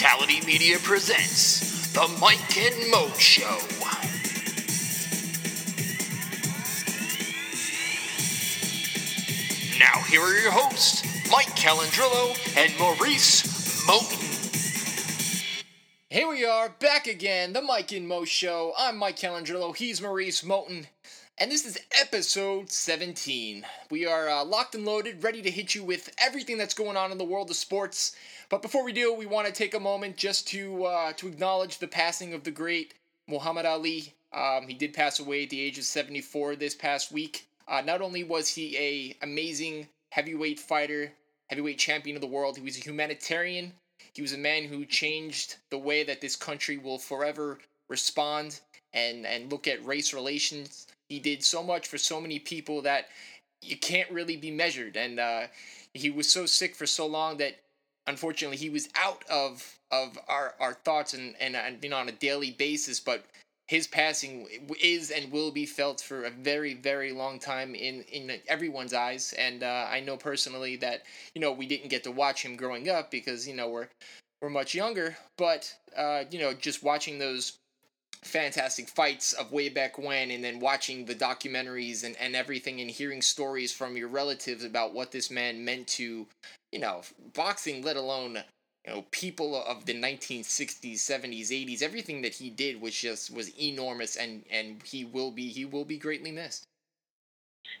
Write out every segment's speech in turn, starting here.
Fatality Media presents The Mike and Mo Show. Now, here are your hosts, Mike Calandrillo and Maurice Moten. Here we are, back again, the Mike and Mo Show. I'm Mike Calandrillo, he's Maurice Moten, and this is episode 17. We are uh, locked and loaded, ready to hit you with everything that's going on in the world of sports. But before we do, we want to take a moment just to uh, to acknowledge the passing of the great Muhammad Ali. Um, he did pass away at the age of 74 this past week. Uh, not only was he a amazing heavyweight fighter, heavyweight champion of the world, he was a humanitarian. He was a man who changed the way that this country will forever respond and and look at race relations. He did so much for so many people that you can't really be measured. And uh, he was so sick for so long that unfortunately he was out of of our, our thoughts and, and and you know on a daily basis. But his passing is and will be felt for a very very long time in in everyone's eyes and uh, I know personally that you know we didn't get to watch him growing up because you know we're we're much younger but uh, you know just watching those fantastic fights of way back when and then watching the documentaries and, and everything and hearing stories from your relatives about what this man meant to you know boxing let alone you know people of the 1960s 70s 80s everything that he did was just was enormous and and he will be he will be greatly missed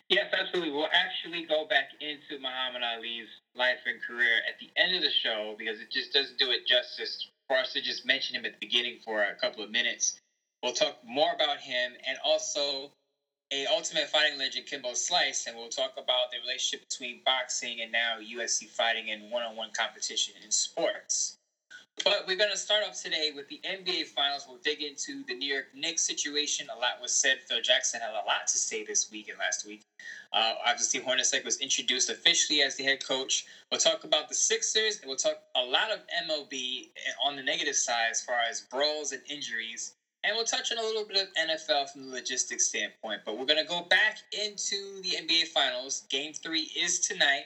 Yes, absolutely. We'll actually go back into Muhammad Ali's life and career at the end of the show because it just doesn't do it justice for us to just mention him at the beginning for a couple of minutes. We'll talk more about him and also a Ultimate Fighting legend, Kimbo Slice, and we'll talk about the relationship between boxing and now UFC fighting and one-on-one competition in sports. But we're going to start off today with the NBA Finals. We'll dig into the New York Knicks situation. A lot was said. Phil Jackson had a lot to say this week and last week. Uh, obviously, Hornacek was introduced officially as the head coach. We'll talk about the Sixers, and we'll talk a lot of MLB on the negative side as far as brawls and injuries. And we'll touch on a little bit of NFL from the logistics standpoint. But we're going to go back into the NBA Finals. Game three is tonight.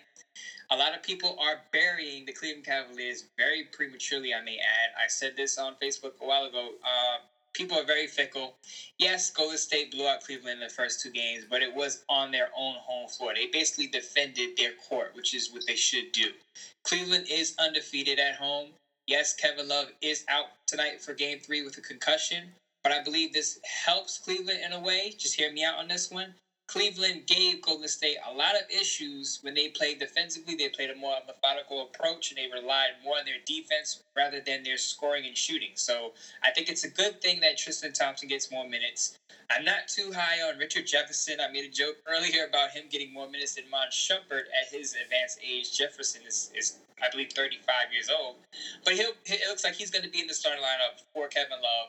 A lot of people are burying the Cleveland Cavaliers very prematurely, I may add. I said this on Facebook a while ago. Uh, people are very fickle. Yes, Golden State blew out Cleveland in the first two games, but it was on their own home floor. They basically defended their court, which is what they should do. Cleveland is undefeated at home. Yes, Kevin Love is out tonight for game three with a concussion, but I believe this helps Cleveland in a way. Just hear me out on this one. Cleveland gave Golden State a lot of issues when they played defensively. They played a more methodical approach and they relied more on their defense rather than their scoring and shooting. So I think it's a good thing that Tristan Thompson gets more minutes. I'm not too high on Richard Jefferson. I made a joke earlier about him getting more minutes than Iman Shumpert at his advanced age. Jefferson is, is I believe, 35 years old. But he'll, it looks like he's going to be in the starting lineup for Kevin Love.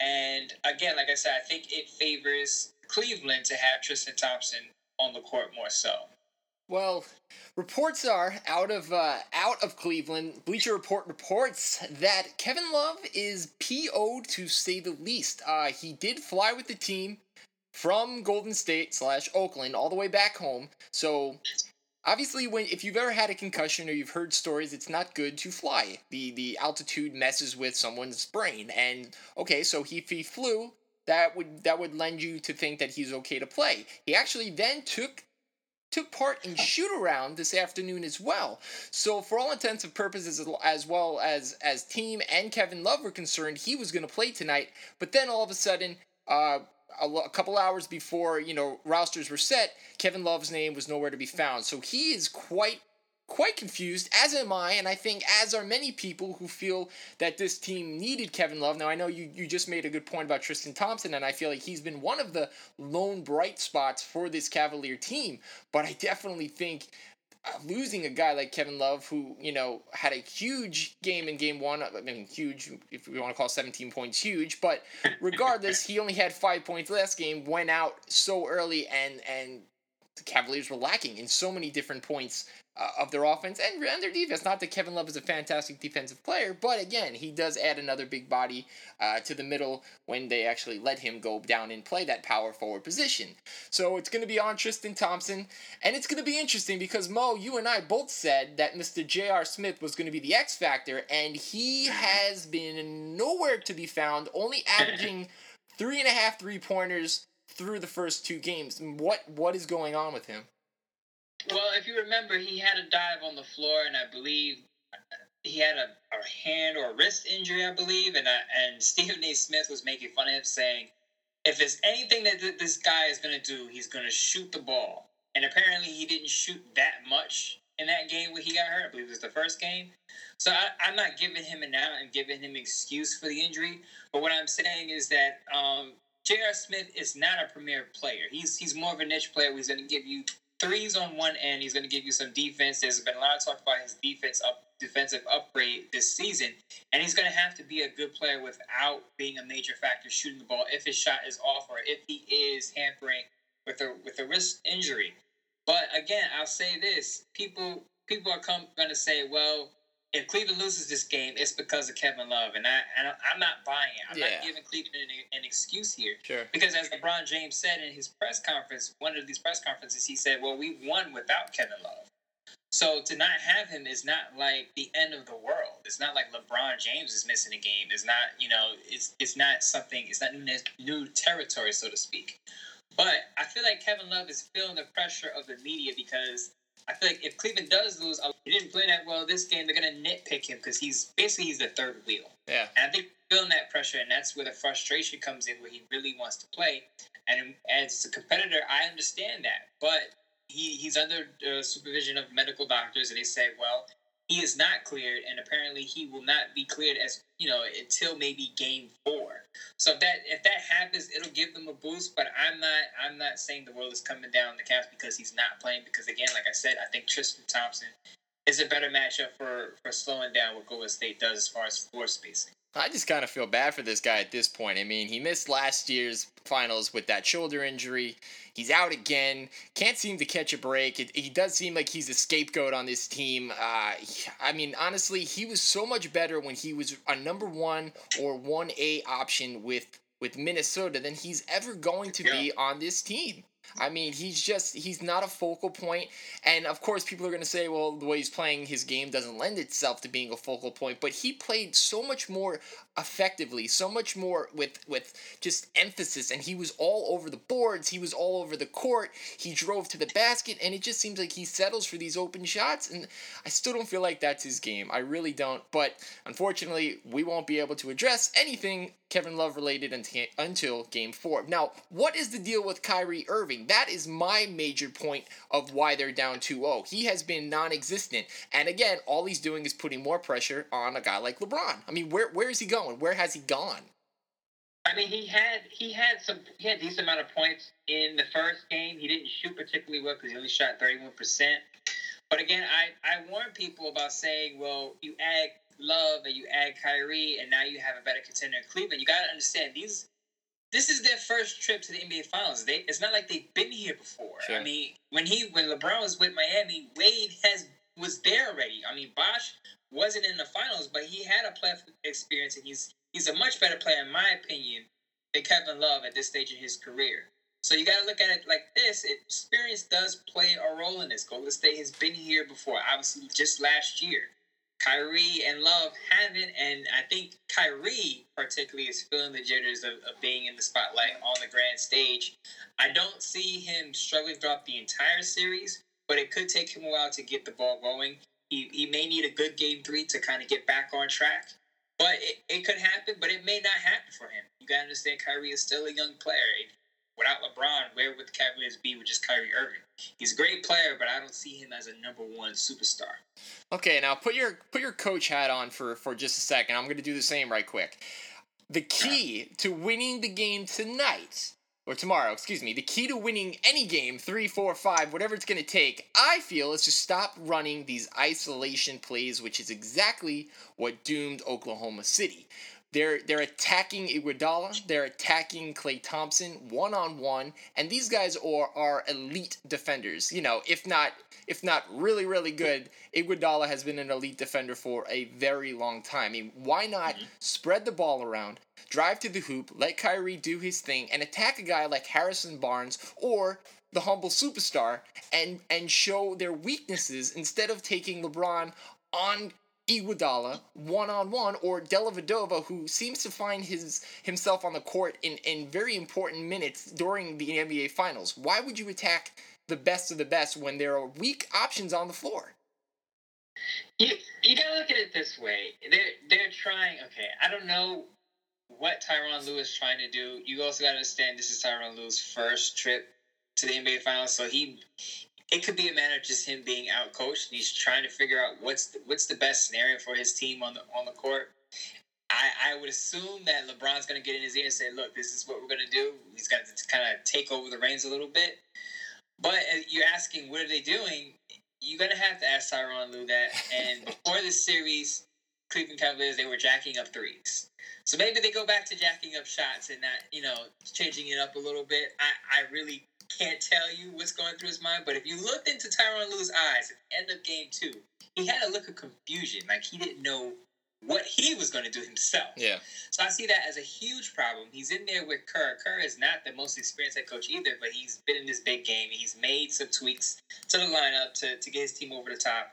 And again, like I said, I think it favors Cleveland to have Tristan Thompson on the court more so. Well, reports are out of uh, out of Cleveland. Bleacher Report reports that Kevin Love is PO'd to say the least. Uh, he did fly with the team from Golden State slash Oakland all the way back home. So obviously, when if you've ever had a concussion or you've heard stories, it's not good to fly. The the altitude messes with someone's brain. And okay, so he, he flew that would that would lend you to think that he's okay to play. He actually then took took part in shoot around this afternoon as well. So for all intents and purposes, as well as as team and Kevin Love were concerned, he was going to play tonight. But then all of a sudden, uh, a, a couple hours before you know rosters were set, Kevin Love's name was nowhere to be found. So he is quite quite confused, as am I, and I think as are many people who feel that this team needed Kevin Love. Now, I know you, you just made a good point about Tristan Thompson, and I feel like he's been one of the lone bright spots for this Cavalier team, but I definitely think. Uh, losing a guy like Kevin Love, who you know had a huge game in Game One. I mean, huge if we want to call 17 points huge, but regardless, he only had five points last game. Went out so early and and the Cavaliers were lacking in so many different points uh, of their offense and, and their defense. Not that Kevin Love is a fantastic defensive player, but again, he does add another big body uh, to the middle when they actually let him go down and play that power forward position. So it's going to be on Tristan Thompson, and it's going to be interesting because Mo, you and I both said that Mr. J.R. Smith was going to be the X factor, and he has been nowhere to be found, only averaging three and a half three pointers through the first two games. What what is going on with him? Well, if you remember, he had a dive on the floor, and I believe he had a, a hand or a wrist injury, I believe, and I, and Stephen A. Smith was making fun of him, saying, "If there's anything that th- this guy is going to do, he's going to shoot the ball." And apparently, he didn't shoot that much in that game where he got hurt. I believe it was the first game. So I, am not giving him an out and giving him excuse for the injury. But what I'm saying is that um, J.R. Smith is not a premier player. He's he's more of a niche player. He's going to give you threes on one end. He's going to give you some defense. There's been a lot of talk about his defense up defensive upgrade this season, and he's going to have to be a good player without being a major factor shooting the ball if his shot is off or if he is hampering with a with a wrist injury. But again, I'll say this: people people are come going to say, well, if Cleveland loses this game, it's because of Kevin Love, and I and I'm not buying it. I'm yeah. not giving Cleveland an, an, excuse here. Sure. Because as LeBron James said in his press conference, one of these press conferences, he said, "Well, we won without Kevin Love." So to not have him is not like the end of the world. It's not like LeBron James is missing a game. It's not, you know, it's it's not something. It's not new, new territory, so to speak. But I feel like Kevin Love is feeling the pressure of the media because I feel like if Cleveland does lose, he didn't play that well this game. They're gonna nitpick him because he's basically he's the third wheel. Yeah. And I think feeling that pressure, and that's where the frustration comes in, where he really wants to play. And as a competitor, I understand that, but he he's under uh, supervision of medical doctors, and they say, well, he is not cleared, and apparently he will not be cleared as you know until maybe game four. So if that if that happens, it'll give them a boost. But I'm not I'm not saying the world is coming down the Cavs because he's not playing. Because again, like I said, I think Tristan Thompson is a better matchup for for slowing down what Golden State does as far as floor spacing. I just kind of feel bad for this guy at this point. I mean, he missed last year's finals with that shoulder injury. He's out again. Can't seem to catch a break. It, he does seem like he's a scapegoat on this team. Uh, I mean, honestly, he was so much better when he was a number one or one A option with with Minnesota than he's ever going to yeah. be on this team. I mean, he's just he's not a focal point, and of course, people are going to say, well, the way he's playing his game doesn't lend itself to being a focal point. But he played so much more effectively, so much more with with just emphasis, and he was all over the boards. He was all over the court. He drove to the basket, and it just seems like he settles for these open shots. And I still don't feel like that's his game. I really don't. But unfortunately, we won't be able to address anything Kevin Love related until Game Four. Now, what is the deal with Kyrie Irving? That is my major point of why they're down 2-0. He has been non-existent, and again, all he's doing is putting more pressure on a guy like LeBron. I mean, where where is he going? Where has he gone? I mean, he had he had some he had a decent amount of points in the first game. He didn't shoot particularly well because he only shot thirty one percent. But again, I I warn people about saying, well, you add Love and you add Kyrie, and now you have a better contender in Cleveland. You got to understand these. This is their first trip to the NBA Finals. They, it's not like they've been here before. Sure. I mean, when he when LeBron was with Miami, Wade has was there already. I mean, Bosh wasn't in the finals, but he had a playoff experience, and he's he's a much better player, in my opinion, than Kevin Love at this stage in his career. So you got to look at it like this: experience does play a role in this. Golden State has been here before, obviously, just last year. Kyrie and Love haven't, and I think Kyrie particularly is feeling the jitters of, of, being in the spotlight on the grand stage. I don't see him struggling throughout the entire series, but it could take him a while to get the ball going. He, he may need a good game three to kind of get back on track, but it, it could happen, but it may not happen for him. You got to understand Kyrie is still a young player without LeBron, where would the Cavaliers be with just Kyrie Irving? He's a great player, but I don't see him as a number one superstar. Okay, now put your put your coach hat on for for just a second. I'm to do the same right quick. The key to winning the game tonight or tomorrow, excuse me, the key to winning any game, three, four, five, whatever it's going to take, I feel, is to stop running these isolation plays, which is exactly what doomed Oklahoma City. they're they're attacking Iguodala, they're attacking Klay Thompson one on one, and these guys are are elite defenders. You know, if not if not really really good, Iguodala has been an elite defender for a very long time. I mean, why not mm-hmm. spread the ball around, drive to the hoop, let Kyrie do his thing, and attack a guy like Harrison Barnes or the humble superstar and and show their weaknesses instead of taking LeBron on Iguodala one on one or Dellavedova, who seems to find his himself on the court in, in very important minutes during the NBA Finals. Why would you attack the best of the best when there are weak options on the floor? You you gotta look at it this way. They're they're trying. Okay, I don't know what Tyronn Lue is trying to do. You also gotta understand this is Tyronn Lue's first trip to the NBA Finals, so he it could be a matter of just him being out coached and he's trying to figure out what's the, what's the best scenario for his team on the on the court. I, I would assume that LeBron's going to get in his ear and say, "Look, this is what we're going to do." He's got to kind of take over the reins a little bit. But you're asking, what are they doing? You're going to have to ask Tyronn Lue that. And before this series, Cleveland Cavaliers they were jacking up threes. So maybe they go back to jacking up shots and not, you know, changing it up a little bit. I, I really can't tell you what's going through his mind, but if you looked into Tyronn Lue's eyes at the end of game two, he had a look of confusion, like he didn't know what he was going to do himself. Yeah. So I see that as a huge problem. He's in there with Kerr. Kerr is not the most experienced head coach either, but he's been in this big game. He's made some tweaks to the lineup to, to get his team over the top.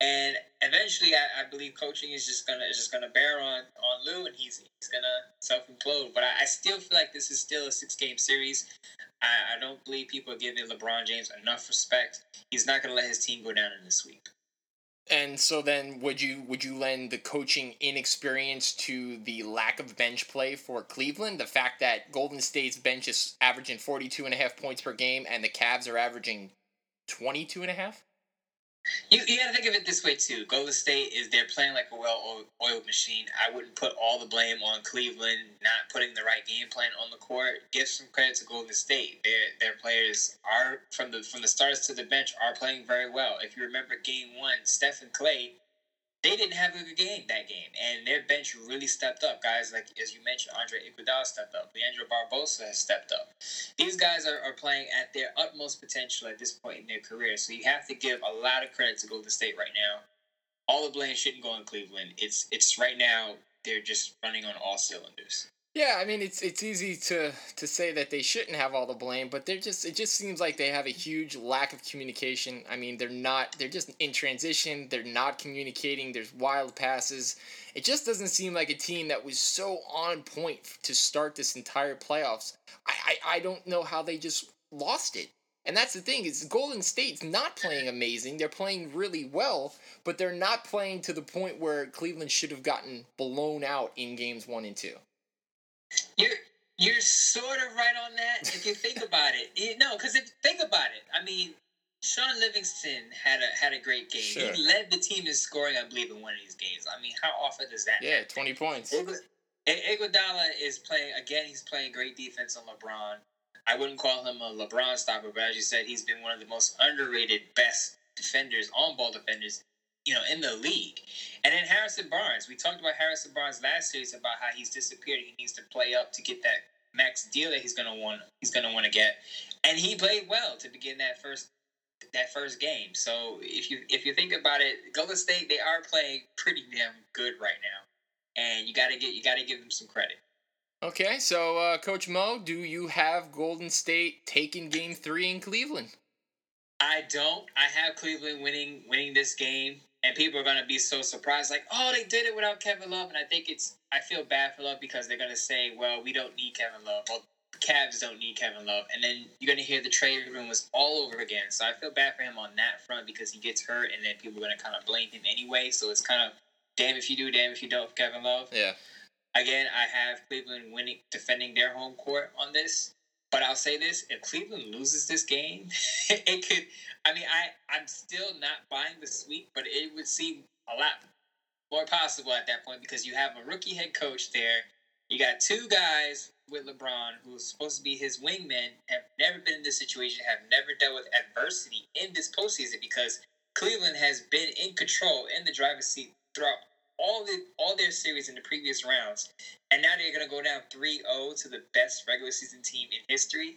And eventually, I, I believe coaching is just gonna is just gonna bear on on Lue, and he's he's gonna self implode. But I, I, still feel like this is still a six game series. I, I don't believe people are giving LeBron James enough respect. He's not going to let his team go down in this sweep. And so then would you would you lend the coaching inexperience to the lack of bench play for Cleveland? The fact that Golden State's bench is averaging 42 and a half points per game and the Cavs are averaging 22 and a half? You, you got to think of it this way too. Golden State is they're playing like a well-oiled machine. I wouldn't put all the blame on Cleveland not putting the right game plan on the court. Give some credit to Golden State. Their their players are from the from the starters to the bench are playing very well. If you remember Game One, Steph and Klay they didn't have a good game that game, and their bench really stepped up. Guys like as you mentioned, Andre Iguodala stepped up, Leandro Barbosa has stepped up. These guys are, are playing at their utmost potential at this point in their career. So you have to give a lot of credit to Golden State right now. All the blame shouldn't go on Cleveland. It's it's right now they're just running on all cylinders. Yeah, I mean it's it's easy to to say that they shouldn't have all the blame, but they're just it just seems like they have a huge lack of communication. I mean, they're not they're just in transition, they're not communicating, there's wild passes. It just doesn't seem like a team that was so on point to start this entire playoffs. I I, I don't know how they just lost it. And that's the thing is Golden State's not playing amazing. They're playing really well, but they're not playing to the point where Cleveland should have gotten blown out in games 1 and 2. You're you're sort of right on that if you think about it. No, because if think about it, I mean, Shaun Livingston had a had a great game. Sure. He led the team in scoring, I believe, in one of these games. I mean, how often does that? Yeah, happen? twenty points. Iguodala is playing again. He's playing great defense on LeBron. I wouldn't call him a LeBron stopper, but as you said, he's been one of the most underrated, best defenders, on ball defenders you know, in the league. And then Harrison Barnes, we talked about Harrison Barnes last series about how he's disappeared. He needs to play up to get that max deal that he's gonna want. He's gonna want to get, and he played well to begin that first that first game. So if you if you think about it, Golden State they are playing pretty damn good right now, and you gotta get you gotta give them some credit. Okay, so uh, Coach Mo, do you have Golden State taking Game Three in Cleveland? I don't. I have Cleveland winning winning this game and people are going to be so surprised, like, oh, they did it without Kevin Love. And I think it's, I feel bad for Love because they're going to say, well, we don't need Kevin Love. Well, Cavs don't need Kevin Love. And then you're going to hear the trade rumors all over again. So I feel bad for him on that front because he gets hurt and then people are going to kind of blame him anyway. So it's kind of damn if you do, damn if you don't, Kevin Love. Yeah. Again, I have Cleveland winning, defending their home court on this. But I'll say this: if Cleveland loses this game, it could. I mean, I I'm still not buying the sweep, but it would seem a lot more possible at that point because you have a rookie head coach there. You got two guys with LeBron who's supposed to be his wingmen, have never been in this situation, have never dealt with adversity in this postseason because Cleveland has been in control in the driver's seat throughout all the all their series in the previous rounds, and now they're gonna go down 3-0 to the best regular season team in history.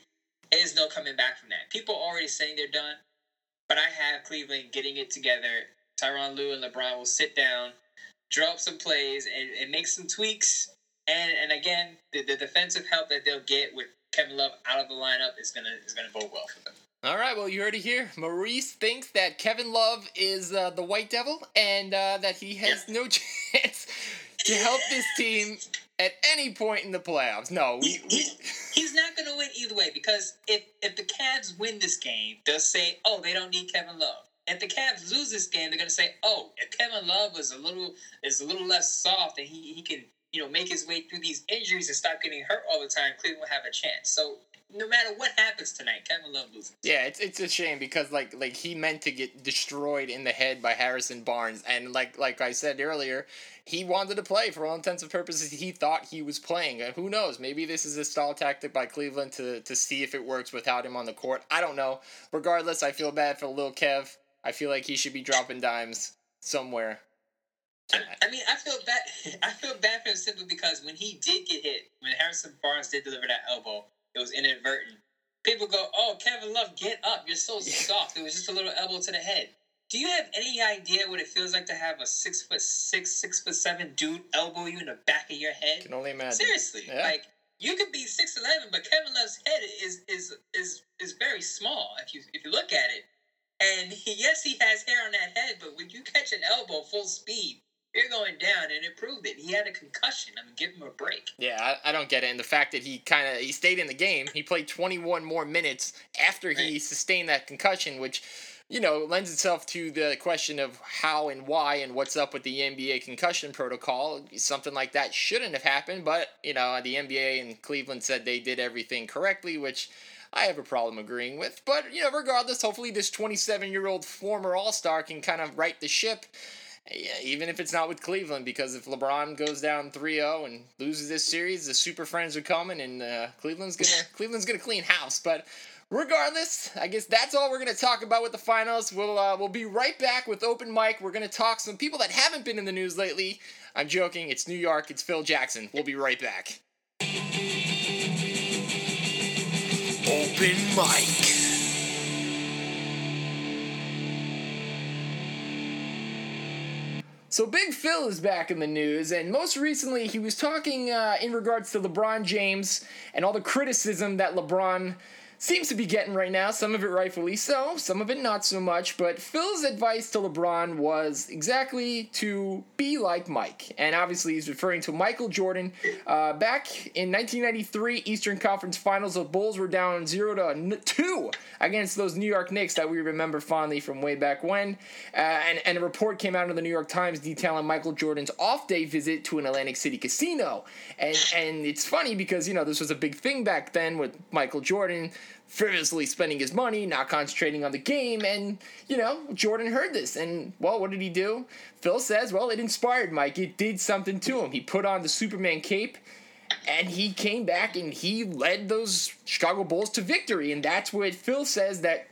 There's no coming back from that. People are already saying they're done, but I have Cleveland getting it together. Tyronn Lue and LeBron will sit down, draw up some plays, and, and make some tweaks. And and again, the, the defensive help that they'll get with Kevin Love out of the lineup is gonna is gonna bode well for them. All right, well, you heard it here. Maurice thinks that Kevin Love is uh, the White Devil and uh, that he has no chance to help this team at any point in the playoffs. No, we, we... he's not going to win either way because if if the Cavs win this game, they'll say, "Oh, they don't need Kevin Love." If the Cavs lose this game, they're going to say, "Oh, if Kevin Love is a little is a little less soft and he he can." You know, make his way through these injuries and stop getting hurt all the time. Cleveland will have a chance. So no matter what happens tonight, Kevin Love loses. Yeah, it's it's a shame because like like he meant to get destroyed in the head by Harrison Barnes, and like like I said earlier, he wanted to play for all intents and purposes. He thought he was playing, and who knows? Maybe this is a stall tactic by Cleveland to to see if it works without him on the court. I don't know. Regardless, I feel bad for little Kev. I feel like he should be dropping dimes somewhere. I, I mean, I feel bad. I feel bad for him simply because when he did get hit, when Harrison Barnes did deliver that elbow, it was inadvertent. People go, "Oh, Kevin Love, get up! You're so soft." It was just a little elbow to the head. Do you have any idea what it feels like to have a six foot six, six foot seven dude elbow you in the back of your head? Can only imagine. Seriously, yeah. like you could be six eleven, but Kevin Love's head is is is is very small if you if you look at it. And he, yes, he has hair on that head, but when you catch an elbow full speed, you're going down, and it proved it. He had a concussion. I mean, give him a break. Yeah, I, I don't get it. And the fact that he kind of he stayed in the game, he played 21 more minutes after he right. sustained that concussion, which you know lends itself to the question of how and why and what's up with the NBA concussion protocol. Something like that shouldn't have happened, but you know the NBA and Cleveland said they did everything correctly, which. I have a problem agreeing with, but you know, regardless, hopefully this 27-year-old former All-Star can kind of right the ship yeah, even if it's not with Cleveland, because if LeBron goes down 3-0 and loses this series, the Super Friends are coming, and uh, Cleveland's gonna Cleveland's gonna clean house. But regardless, I guess that's all we're gonna talk about with the finals. We'll uh, we'll be right back with open mic. We're gonna talk some people that haven't been in the news lately. I'm joking. It's New York. It's Phil Jackson. We'll be right back. Open mic. So Big Phil is back in the news, and most recently he was talking uh, in regards to LeBron James and all the criticism that LeBron seems to be getting right now. Some of it rightfully so, some of it not so much. But Phil's advice to LeBron was exactly to be like Mike. And obviously, he's referring to Michael Jordan. Uh, back in 1993 Eastern Conference Finals, the Bulls were down 0 to 2 against those New York Knicks that we remember fondly from way back when. Uh, and, and a report came out of the New York Times detailing Michael Jordan's off day visit to an Atlantic City casino. And, and it's funny because, you know, this was a big thing back then with Michael Jordan frivolously spending his money, not concentrating on the game. And, you know, Jordan heard this. And, well, what did he do? Phil says, well, it inspired Mike. It did something to him. He put on the Superman cape and he came back and he led those Chicago Bulls to victory. And that's what Phil says that,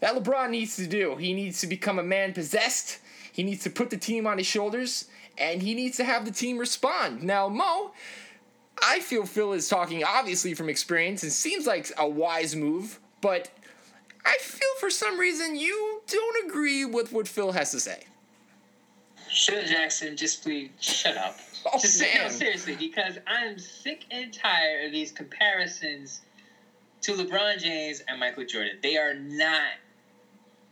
that LeBron needs to do. He needs to become a man possessed, he needs to put the team on his shoulders, and he needs to have the team respond. Now, Mo, I feel Phil is talking obviously from experience and seems like a wise move, but I feel for some reason you don't agree with what Phil has to say. Phil Jackson, just please shut up. Oh, just. No, seriously, because I'm sick and tired of these comparisons to LeBron James and Michael Jordan. They are not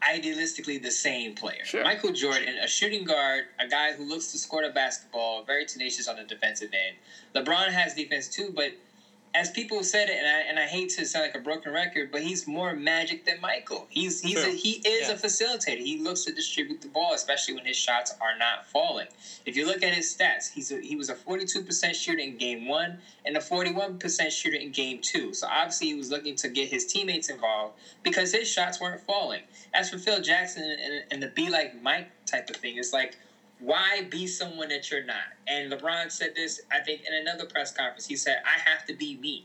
idealistically the same player. Sure. Michael Jordan, a shooting guard, a guy who looks to score the basketball, very tenacious on the defensive end. LeBron has defense too, but as people said it, and I and I hate to sound like a broken record, but he's more magic than Michael. He's he's a, he is yeah. a facilitator. He looks to distribute the ball, especially when his shots are not falling. If you look at his stats, he's a, he was a forty two percent shooter in game one and a forty one percent shooter in game two. So obviously he was looking to get his teammates involved because his shots weren't falling. As for Phil Jackson and, and the be like Mike type of thing, it's like why be someone that you're not? And LeBron said this, I think, in another press conference. He said, I have to be me.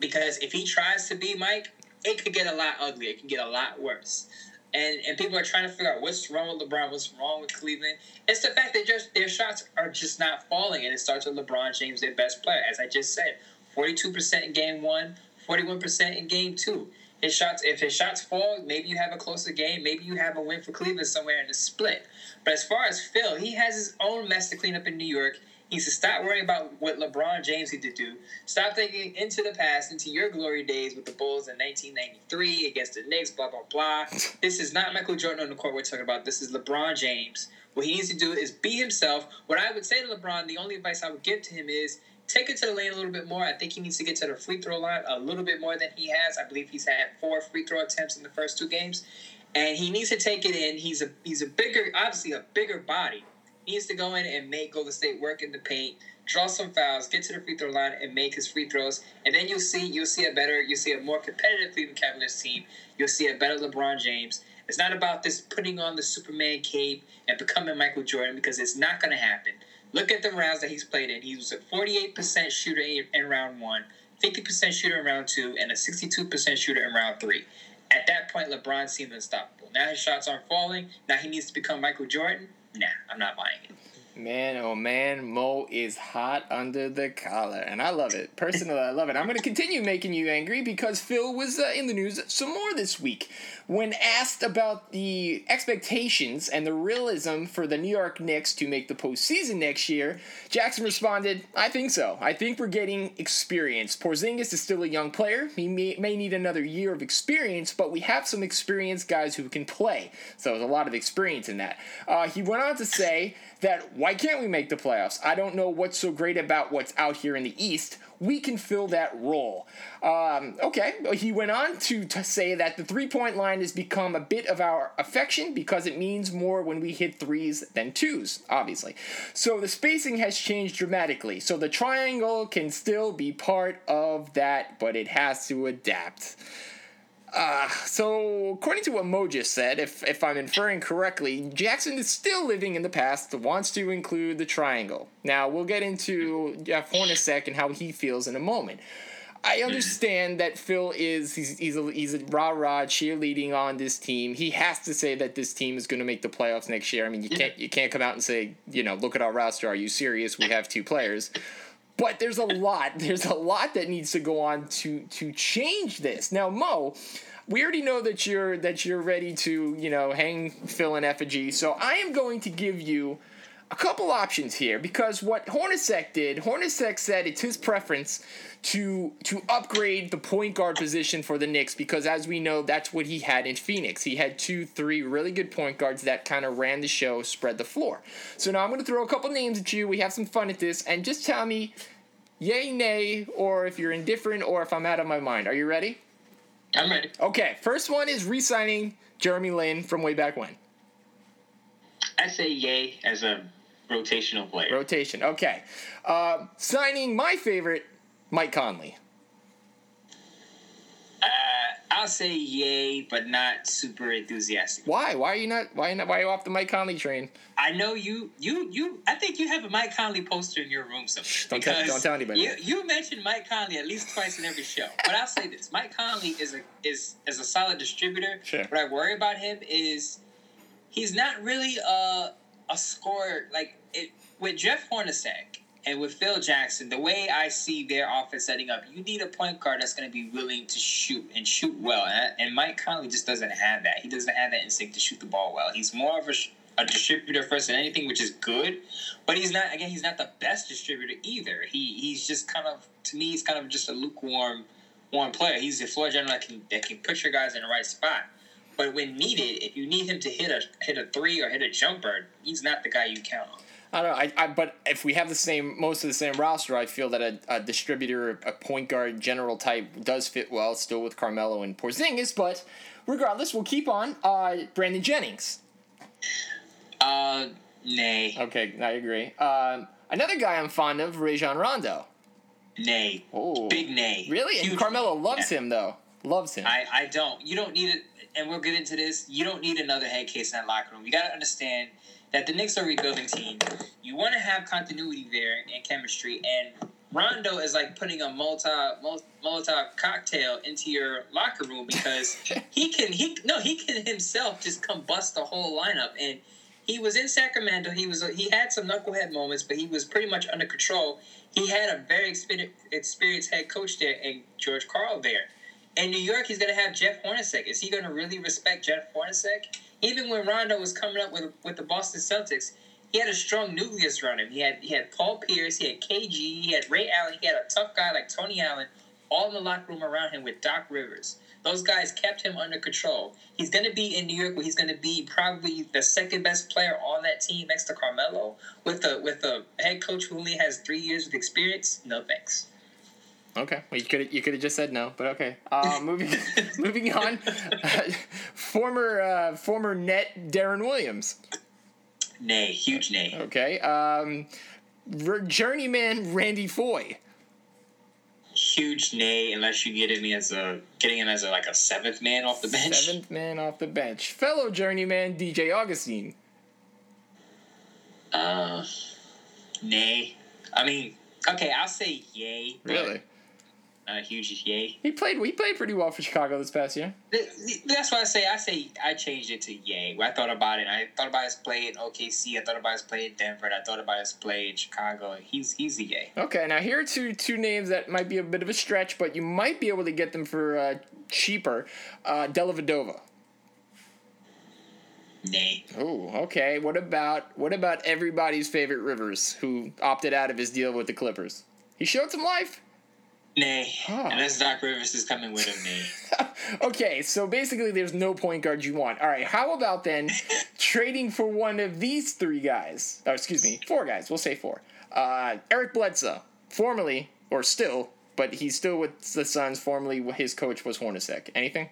Because if he tries to be Mike, it could get a lot uglier. It can get a lot worse. and and people are trying to figure out what's wrong with LeBron, what's wrong with Cleveland. It's the fact that just their shots are just not falling, and it starts with LeBron James, their best player, as I just said, forty-two percent in game one, forty-one percent in game two. His shots, if his shots fall, maybe you have a closer game, maybe you have a win for Cleveland somewhere in the split. But as far as Phil, he has his own mess to clean up in New York. He needs to stop worrying about what LeBron James need to do. Stop thinking into the past, into your glory days with the Bulls in 1993 against the Knicks, blah, blah, blah. this is not Michael Jordan on the court we're talking about. This is LeBron James. What he needs to do is be himself. What I would say to LeBron, the only advice I would give to him is take it to the lane a little bit more. I think he needs to get to the free throw line a little bit more than he has. I believe he's had four free throw attempts in the first two games. And he needs to take it in. He's a he's a bigger, obviously a bigger body He needs to go in and make Golden State work in the paint, draw some fouls, get to the free throw line, and make his free throws. And then you'll see you'll see a better, you'll see a more competitive Cleveland Cavaliers team. You'll see a better LeBron James. It's not about this putting on the Superman cape and becoming Michael Jordan because it's not going to happen. Look at the rounds that he's played in. He was a 48% shooter in round one, 50% shooter in round two, and a 62% shooter in round three. At that point, LeBron seemed unstoppable. Now his shots aren't falling. Now he needs to become Michael Jordan nah, I'm not buying it. Man, oh man, Mo is hot under the collar, and I love it. Personally, I love it. I'm going to continue making you angry because Phil was uh, in the news some more this week. When asked about the expectations and the realism for the New York Knicks to make the postseason next year, Jackson responded, I think so. I think we're getting experience. Porzingis is still a young player. He may, may need another year of experience, but we have some experienced guys who can play. So there's a lot of experience in that. Uh, he went on to say, that why can't we make the playoffs? I don't know what's so great about what's out here in the East. We can fill that role. Um, okay, he went on to, to say that the three point line has become a bit of our affection because it means more when we hit threes than twos, obviously. So the spacing has changed dramatically. So the triangle can still be part of that, but it has to adapt. Uh, so, according to what Mo just said, if, if I'm inferring correctly, Jackson is still living in the past, wants to include the triangle. Now, we'll get into Jeff Hornacek and how he feels in a moment. I understand that Phil is he's he's a, he's a rah rah cheerleading on this team. He has to say that this team is going to make the playoffs next year. I mean, you can't you can't come out and say you know look at our roster. Are you serious? We have two players. But there's a lot. There's a lot that needs to go on to to change this. Now, Mo, we already know that you're that you're ready to you know hang Phil in effigy. So I am going to give you a couple options here because what Hornacek did, Hornacek said it's his preference to to upgrade the point guard position for the Knicks because as we know that's what he had in Phoenix. He had two, three really good point guards that kind of ran the show, spread the floor. So now I'm going to throw a couple names at you. We have some fun at this and just tell me yay, nay, or if you're indifferent or if I'm out of my mind. Are you ready? I'm ready. Okay, first one is re-signing Jeremy Lin from way back when. I say yay as a rotational player. Rotation. Okay. Uh, signing my favorite, Mike Conley. Uh, I'll say yay, but not super enthusiastic. Why? Why are you not? Why not? Why are you off the Mike Conley train? I know you. You. You. I think you have a Mike Conley poster in your room somewhere. Don't, tell, don't tell anybody. You, you mentioned Mike Conley at least twice in every show. But I'll say this: Mike Conley is a is is a solid distributor. Sure. What I worry about him is he's not really a a scorer. Like it with Jeff Hornacek and with Phil Jackson, the way I see their offense setting up, you need a point guard that's going to be willing to shoot and shoot well. And, and Mike Conley just doesn't have that. He doesn't have that instinct to shoot the ball well. He's more of a, a distributor first than anything, which is good. But he's not. Again, he's not the best distributor either. He he's just kind of to me, he's kind of just a lukewarm one player. He's a floor general that can that can put your guys in the right spot. But when needed, if you need him to hit a hit a three or hit a jumper, he's not the guy you count on. I don't know. I, I, but if we have the same, most of the same roster, I feel that a, a distributor, a point guard, general type does fit well, still with Carmelo and Porzingis. But regardless, we'll keep on. Uh, Brandon Jennings. Uh, nay. Okay, I agree. Um, another guy I'm fond of, Rajon Rondo. Nay. Oh, Big nay. Really? Huge and Carmelo loves yeah. him though. Loves him. I, I don't. You don't need it, and we'll get into this. You don't need another head case in that locker room. You got to understand that the Knicks are a rebuilding team. You want to have continuity there and chemistry, and Rondo is like putting a multi Molotov cocktail into your locker room because he can he no he can himself just combust the whole lineup. And he was in Sacramento. He was he had some knucklehead moments but he was pretty much under control. He had a very experienced head coach there and George Karl there. In New York he's gonna have Jeff Hornacek. Is he gonna really respect Jeff Hornacek even when Rondo was coming up with with the Boston Celtics he had a strong nucleus around him. He had he had Paul Pierce, he had KG, he had Ray Allen, he had a tough guy like Tony Allen, all in the locker room around him with Doc Rivers. Those guys kept him under control. He's going to be in New York, where he's going to be probably the second best player on that team next to Carmelo, with a with a head coach who only has three years of experience. No thanks. Okay, well you could you could have just said no, but okay. Uh, moving moving on, uh, former uh, former net Deron Williams. Nay, huge nay. Okay. Um, journeyman Randy Foye. Huge nay, unless you get him as a getting him as a, like a seventh man off the bench. Seventh man off the bench. Fellow journeyman DJ Augustine. Uh, nay. I mean, okay, I'll say yay. Really? A huge yay. He played. He played pretty well for Chicago this past year. That's why I say. I say I changed it to yay. I thought about it. I thought about his play in OKC. I thought about his play in Denver. I thought about his play in Chicago. He's he's a yay. Okay, now here are two two names that might be a bit of a stretch, but you might be able to get them for uh, cheaper. Uh, Dellavedova. Nay. Oh, okay. What about what about everybody's favorite Rivers, who opted out of his deal with the Clippers? He showed some life. Nay. Huh. Unless Doc Rivers is coming with him, nay. okay, so basically there's no point guard you want. All right, how about then trading for one of these three guys? Oh, excuse me, four guys. We'll say four. Uh, Eric Bledsoe, formerly, or still, but he's still with the Suns. Formerly, his coach was Hornacek. Anything?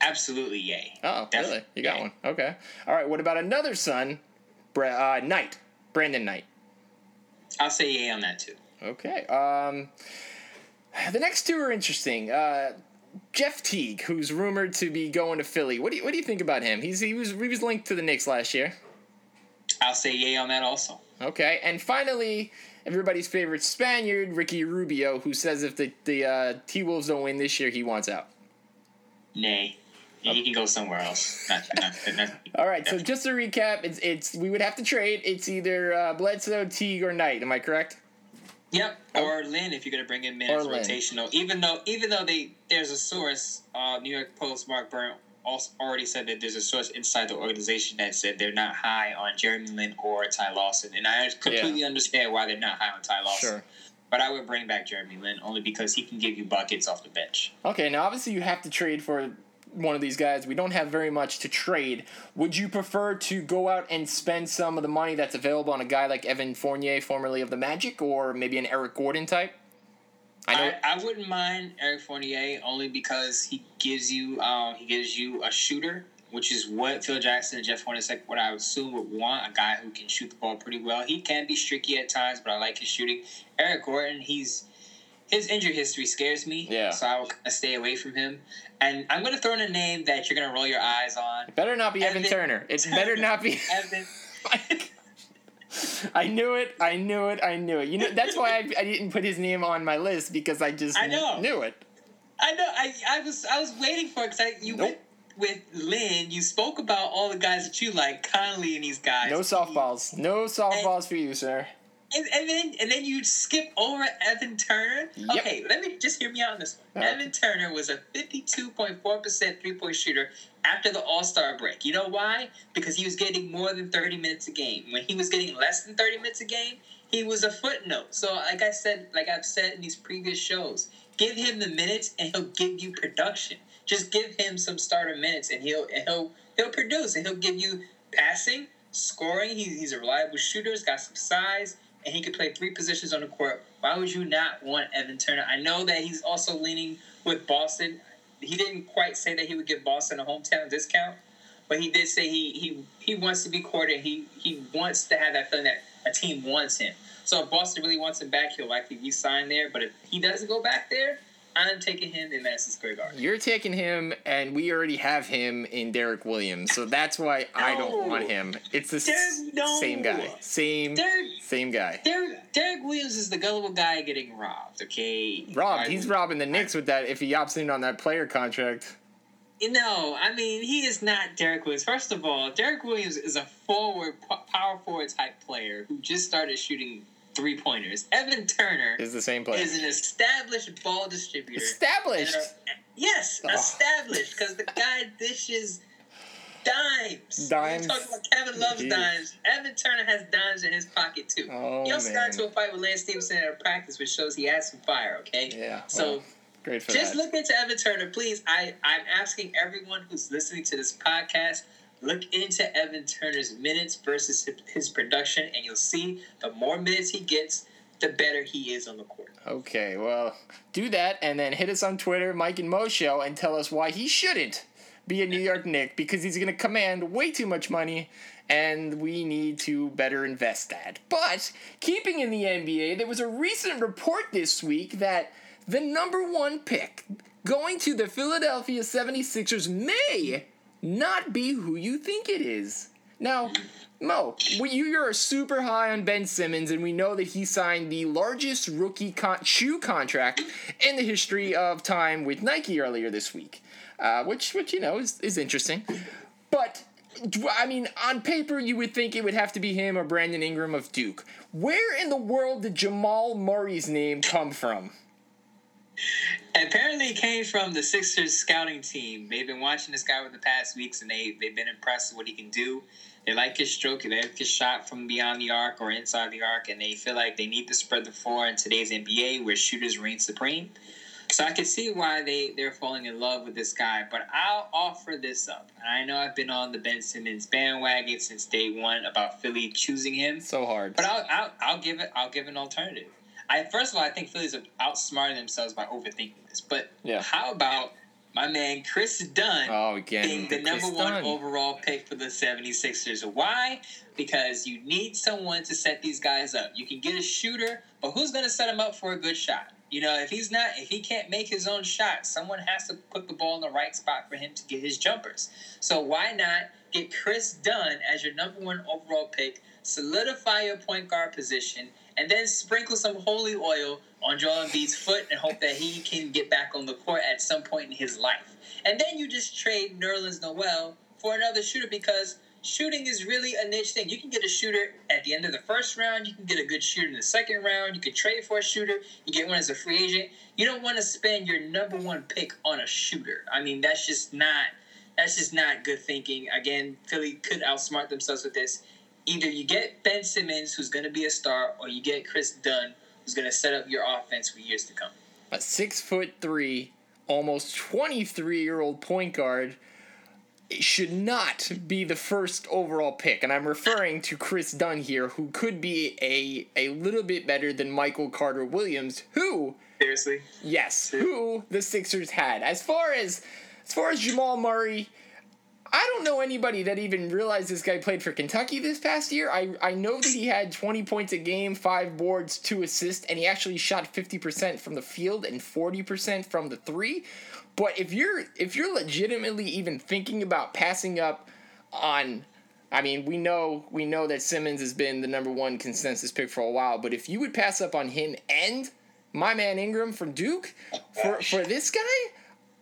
Absolutely, yay. Oh, Definitely. really? You got yay. one. Okay. All right, what about another Sun, uh, Knight, Brandon Knight? I'll say yay on that too. Okay. Um, the next two are interesting. Uh, Jeff Teague, who's rumored to be going to Philly. What do you what do you think about him? He's he was he was linked to the Knicks last year. I'll say yay on that also. Okay, and finally, everybody's favorite Spaniard, Ricky Rubio, who says if the the uh, T Wolves don't win this year, he wants out. Nay. Yeah, he can go somewhere else. Not, not, not, All right. So just to recap, it's it's we would have to trade. It's either uh, Bledsoe, Teague, or Knight. Am I correct? Yep, oh. or Lin if you're gonna bring him in as rotational. Even though even though they there's a source, uh, New York Post Mark Burnt also already said that there's a source inside the organization that said they're not high on Jeremy Lin or Ty Lawson, and I completely yeah. understand why they're not high on Ty Lawson. Sure. But I would bring back Jeremy Lin only because he can give you buckets off the bench. Okay, now obviously you have to trade for one of these guys. We don't have very much to trade. Would you prefer to go out and spend some of the money that's available on a guy like Evan Fournier, formerly of the Magic, or maybe an Eric Gordon type? I, know I, I wouldn't mind Eric Fournier only because he gives you um, he gives you a shooter, which is what Phil Jackson and Jeff Hornacek, what I would assume would want a guy who can shoot the ball pretty well. He can be streaky at times, but I like his shooting. Eric Gordon, he's his injury history scares me. Yeah. So I will stay away from him. And I'm going to throw in a name that you're going to roll your eyes on. It better not be Evan, Evan Turner. It better not be Evan. I knew it. I knew it. I knew it. You know that's why I, I didn't put his name on my list because I just I know. knew it. I know. I, I was I was waiting for it because you nope. went with Lin. You spoke about all the guys that you like, Conley and these guys. No softballs. No softballs and, for you, sir. And, and, then and then you skip over Evan Turner. Yep. Okay, let me just hear me out on this one. Evan Turner was a fifty-two point four percent three-point shooter after the All Star break. You know why? Because he was getting more than thirty minutes a game. When he was getting less than thirty minutes a game, he was a footnote. So, like I said, like I've said in these previous shows, give him the minutes and he'll give you production. Just give him some starter minutes and he'll and he'll he'll produce and he'll give you passing, scoring. He, he's a reliable shooter. He's got some size and he could play three positions on the court, why would you not want Evan Turner? I know that he's also leaning with Boston. He didn't quite say that he would give Boston a hometown discount, but he did say he he, he wants to be courted. He he wants to have that feeling that a team wants him. So if Boston really wants him back, he'll likely be signed there. But if he doesn't go back there, I'm taking him in Madison Square Garden. You're taking him, and we already have him in Derrick Williams, so that's why I don't want him. It's the Derek- no. same guy, same Derek, same guy. Derek, Derrick Williams is the gullible guy getting robbed. Okay, robbed. I- he's robbing the Knicks with that if he opts in on that player contract. No, I mean he is not Derrick Williams. First of all, Derrick Williams is a forward, power forward type player who just started shooting three pointers. Evan Turner Is the same player. is an established ball distributor. Established. And, uh, yes, Oh. established because the guy dishes dimes. Dimes. We're talking about Kevin loves Jeez. dimes. Evan Turner has dimes in his pocket too. Oh, he also man. got into a fight with Lance Stephenson at a practice, which shows he has some fire. Okay. Yeah. So. well, great for Just that. look into Evan Turner, please. I, I'm asking everyone who's listening to this podcast, look into Evan Turner's minutes versus his, production, and you'll see the more minutes he gets, the better he is on the court. Okay, well, do that and then hit us on Twitter, Mike and Mo Show, and tell us why he shouldn't be a New York Knick because he's going to command way too much money and we need to better invest that. But keeping in the NBA, there was a recent report this week that the number one pick going to the Philadelphia 76ers may not be who you think it is. Now, Mo, you- you're super high on Ben Simmons, and we know that he signed the largest rookie con- shoe contract in the history of time with Nike earlier this week, uh, which, which you know is, is interesting. But I mean, on paper, you would think it would have to be him or Brandon Ingram of Duke. Where in the world did Jamal Murray's name come from? Apparently, it came from the Sixers scouting team. They've been watching this guy over the past weeks, and they they've been impressed with what he can do. They like his stroke, they like his shot from beyond the arc or inside the arc, and they feel like they need to spread the floor in today's NBA, where shooters reign supreme. So I can see why they they're falling in love with this guy. But I'll offer this up. I know I've been on the Ben Simmons bandwagon since day one about Philly choosing him. So hard. But I'll, I'll, I'll give it. I'll give an alternative. I first of all, I think Phillies have outsmarted themselves by overthinking this. But Yeah. how about my man Kris Dunn Oh, again, being the Chris number one Dunn. overall pick for the 76ers? Why? Because you need someone to set these guys up. You can get a shooter, but who's going to set him up for a good shot? You know, if he's not, if he can't make his own shot, someone has to put the ball in the right spot for him to get his jumpers. So why not get Kris Dunn as your number one overall pick, solidify your point guard position, and then sprinkle some holy oil on Joel Embiid's foot and hope that he can get back on the court at some point in his life. And then you just trade Nerlens Noel for another shooter because shooting is really a niche thing. You can get a shooter at the end of the first round. You can get a good shooter in the second round. You can trade for a shooter. You get one as a free agent. You don't want to spend your number one pick on a shooter. I mean, that's just not that's just not good thinking. Again, Philly could outsmart themselves with this. Either you get Ben Simmons, who's going to be a star, or you get Kris Dunn, who's going to set up your offense for years to come. a six foot three, almost 23 year old point guard should not be the first overall pick. And I'm referring to Kris Dunn here, who could be a, a little bit better than Michael Carter Williams, who, Seriously? yes, who the Sixers had. As far as as far as Jamal Murray, I don't know anybody that even realized this guy played for Kentucky this past year. I, I know that he had 20 points a game, five boards, two assists, and he actually shot 50% from the field and 40% from the three. But if you're if you're legitimately even thinking about passing up on I mean, we know we know that Simmons has been the number one consensus pick for a while, but if you would pass up on him and my man Ingram from Duke for for this guy,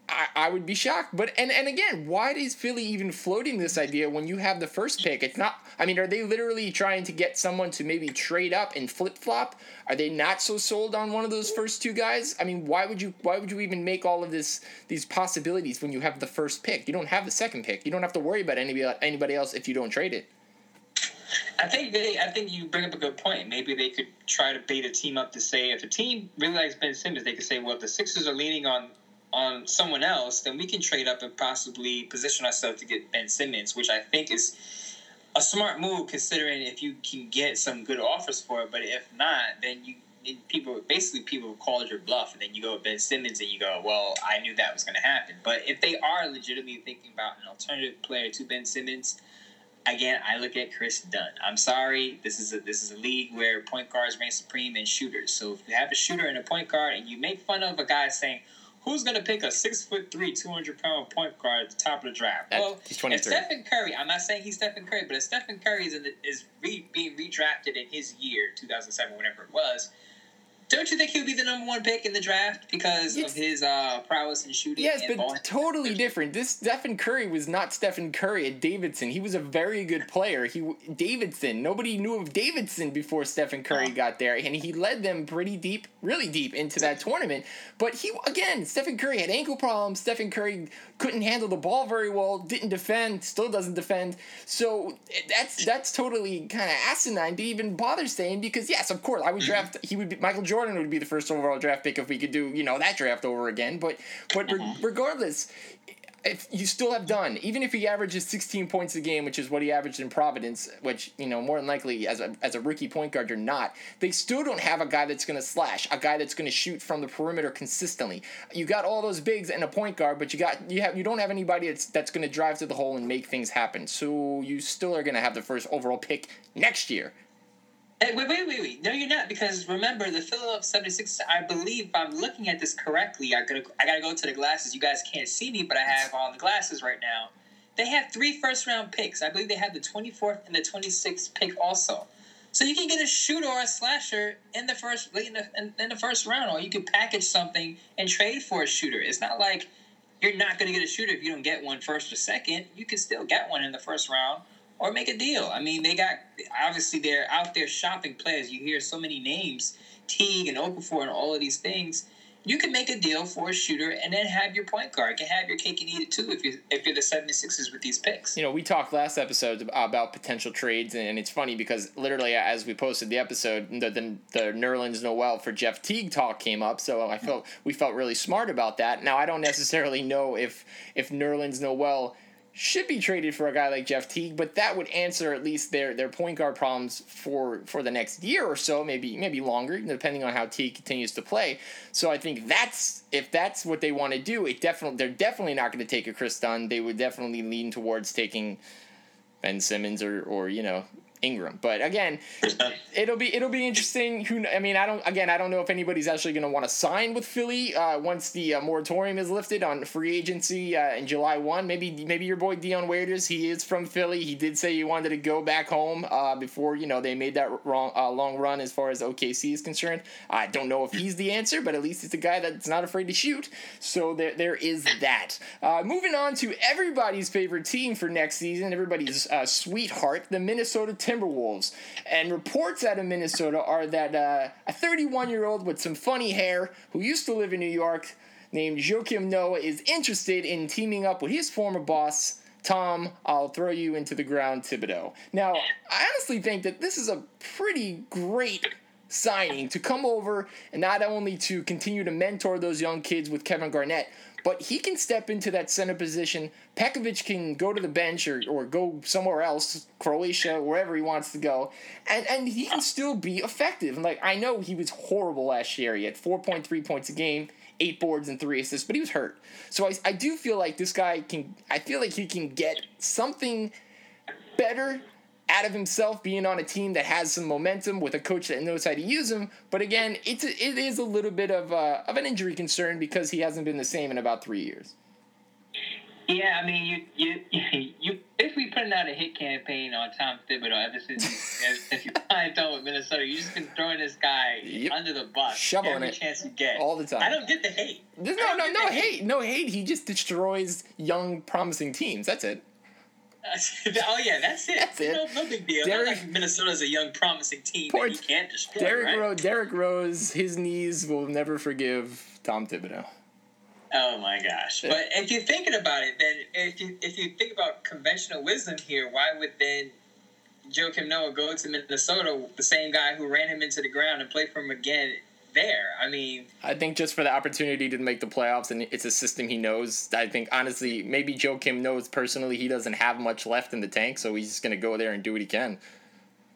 I, I would be shocked. But and and again, why is Philly even floating this idea when you have the first pick? It's not. I mean, are they literally trying to get someone to maybe trade up and flip flop? Are they not so sold on one of those first two guys? I mean, why would you why would you even make all of this these possibilities when you have the first pick? You don't have the second pick. You don't have to worry about anybody anybody else if you don't trade it. I think they. I think you bring up a good point. Maybe they could try to bait a team up to say if a team really likes Ben Simmons, they could say, well, the Sixers are leaning on on someone else, then we can trade up and possibly position ourselves to get Ben Simmons, which I think is a smart move considering if you can get some good offers for it. But if not, then you people basically people called your bluff, and then you go with Ben Simmons, and you go, well, I knew that was going to happen. But if they are legitimately thinking about an alternative player to Ben Simmons again, I look at Kris Dunn. I'm sorry, this is a this is a league where point guards reign supreme and shooters. So if you have a shooter and a point guard, and you make fun of a guy saying, who's going to pick a six foot three, two hundred pound point guard at the top of the draft? Well, he's if 23. Stephen Curry, I'm not saying he's Stephen Curry, but if Stephen Curry is in the, is re, being redrafted in his year, 2007, whatever it was. Don't you think he would be the number one pick in the draft because Yes. of his uh, prowess in shooting? Yes, and ball but totally different. This Stephen Curry was not Stephen Curry at Davidson. He was a very good player. He Davidson. Nobody knew of Davidson before Stephen Curry got there, and he led them pretty deep, really deep into that tournament. But he again, Stephen Curry had ankle problems. Stephen Curry couldn't handle the ball very well. Didn't defend. Still doesn't defend. So that's that's totally kind of asinine to even bother saying because yes, of course, I would mm-hmm. draft. He would be Michael Jordan would be the first overall draft pick if we could do you know that draft over again. But but re- mm-hmm. regardless, if you still have Dunn, even if he averages 16 points a game, which is what he averaged in Providence, which you know more than likely as a as a rookie point guard you're not, they still don't have a guy that's going to slash, a guy that's going to shoot from the perimeter consistently. You got all those bigs and a point guard, but you got you have you don't have anybody that's that's going to drive to the hole and make things happen. So you still are going to have the first overall pick next year. Hey, wait, wait, wait, wait. No, you're not. Because remember, the Philadelphia 76, I believe, if I'm looking at this correctly, I gotta, I gotta go to the glasses. You guys can't see me, but I have on the glasses right now. They have three first round picks. I believe they have the 24th and the 26th pick also. So you can get a shooter or a slasher in the first in the, in, in the first round, or you can package something and trade for a shooter. It's not like you're not going to get a shooter if you don't get one first or second. You can still get one in the first round or make a deal. I mean, they got obviously they're out there shopping players. You hear so many names, Teague and Okafor and all of these things. You can make a deal for a shooter and then have your point guard. You can have your cake and eat it too if you if you're the 76ers with these picks. you know, we talked last episode about potential trades, and it's funny because literally as we posted the episode, the the, the Nerlens Noel for Jeff Teague talk came up, so I felt we felt really smart about that. Now I don't necessarily know if if Nerlens Noel should be traded for a guy like Jeff Teague, but that would answer at least their their point guard problems for for the next year or so, maybe maybe longer, depending on how Teague continues to play. So I think that's if that's what they want to do, it definitely they're definitely not going to take a Kris Dunn. They would definitely lean towards taking Ben Simmons or or you know Ingram. But again, it'll be it'll be interesting. Who I mean, I don't again, I don't know if anybody's actually going to want to sign with Philly uh, once the uh, moratorium is lifted on free agency uh, in July one. Maybe maybe your boy Dion Waiters, he is from Philly. He did say he wanted to go back home uh, before you know they made that wrong uh, long run as far as OKC is concerned. I don't know if he's the answer, but at least it's a guy that's not afraid to shoot. So there there is that. Uh, moving on to everybody's favorite team for next season, everybody's uh, sweetheart, the Minnesota Timberwolves. And reports out of Minnesota are that uh, a 31 year old with some funny hair who used to live in New York named Joakim Noah is interested in teaming up with his former boss. Tom, I'll throw you into the ground, Thibodeau. Now, I honestly think that this is a pretty great signing to come over and not only to continue to mentor those young kids with Kevin Garnett, but he can step into that center position. Pekovic can go to the bench or, or go somewhere else, Croatia, wherever he wants to go, and, and he can still be effective. And like I know he was horrible last year. He had 4.3 points a game, eight boards and three assists, but he was hurt. So I, I do feel like this guy can. I feel like he can get something better out of himself being on a team that has some momentum with a coach that knows how to use him. But again, it's a, it is a little bit of a, of an injury concern because he hasn't been the same in about three years. Yeah, I mean, you you you if we putting out a hit campaign on Tom Thibodeau ever since ever since you signed on with Minnesota, you just been throwing this guy Yep. under the bus Shoveling every it chance you get all the time. I don't get the hate. There's no no no the hate no hate. He just destroys young promising teams. That's it. oh yeah, that's it. That's it. No, no big deal. Derrick- Not like Minnesota's a young, promising team Poor that you can't destroy. Derrick right? Rose, Derrick Rose, his knees will never forgive Tom Thibodeau. Oh my gosh! But if you're thinking about it, then if you if you think about conventional wisdom here, why would then Joakim Noah go to Minnesota, the same guy who ran him into the ground, and play for him again there? I mean, I think just for the opportunity to make the playoffs and it's a system he knows. I think honestly, maybe Joakim knows personally he doesn't have much left in the tank, so he's just gonna go there and do what he can.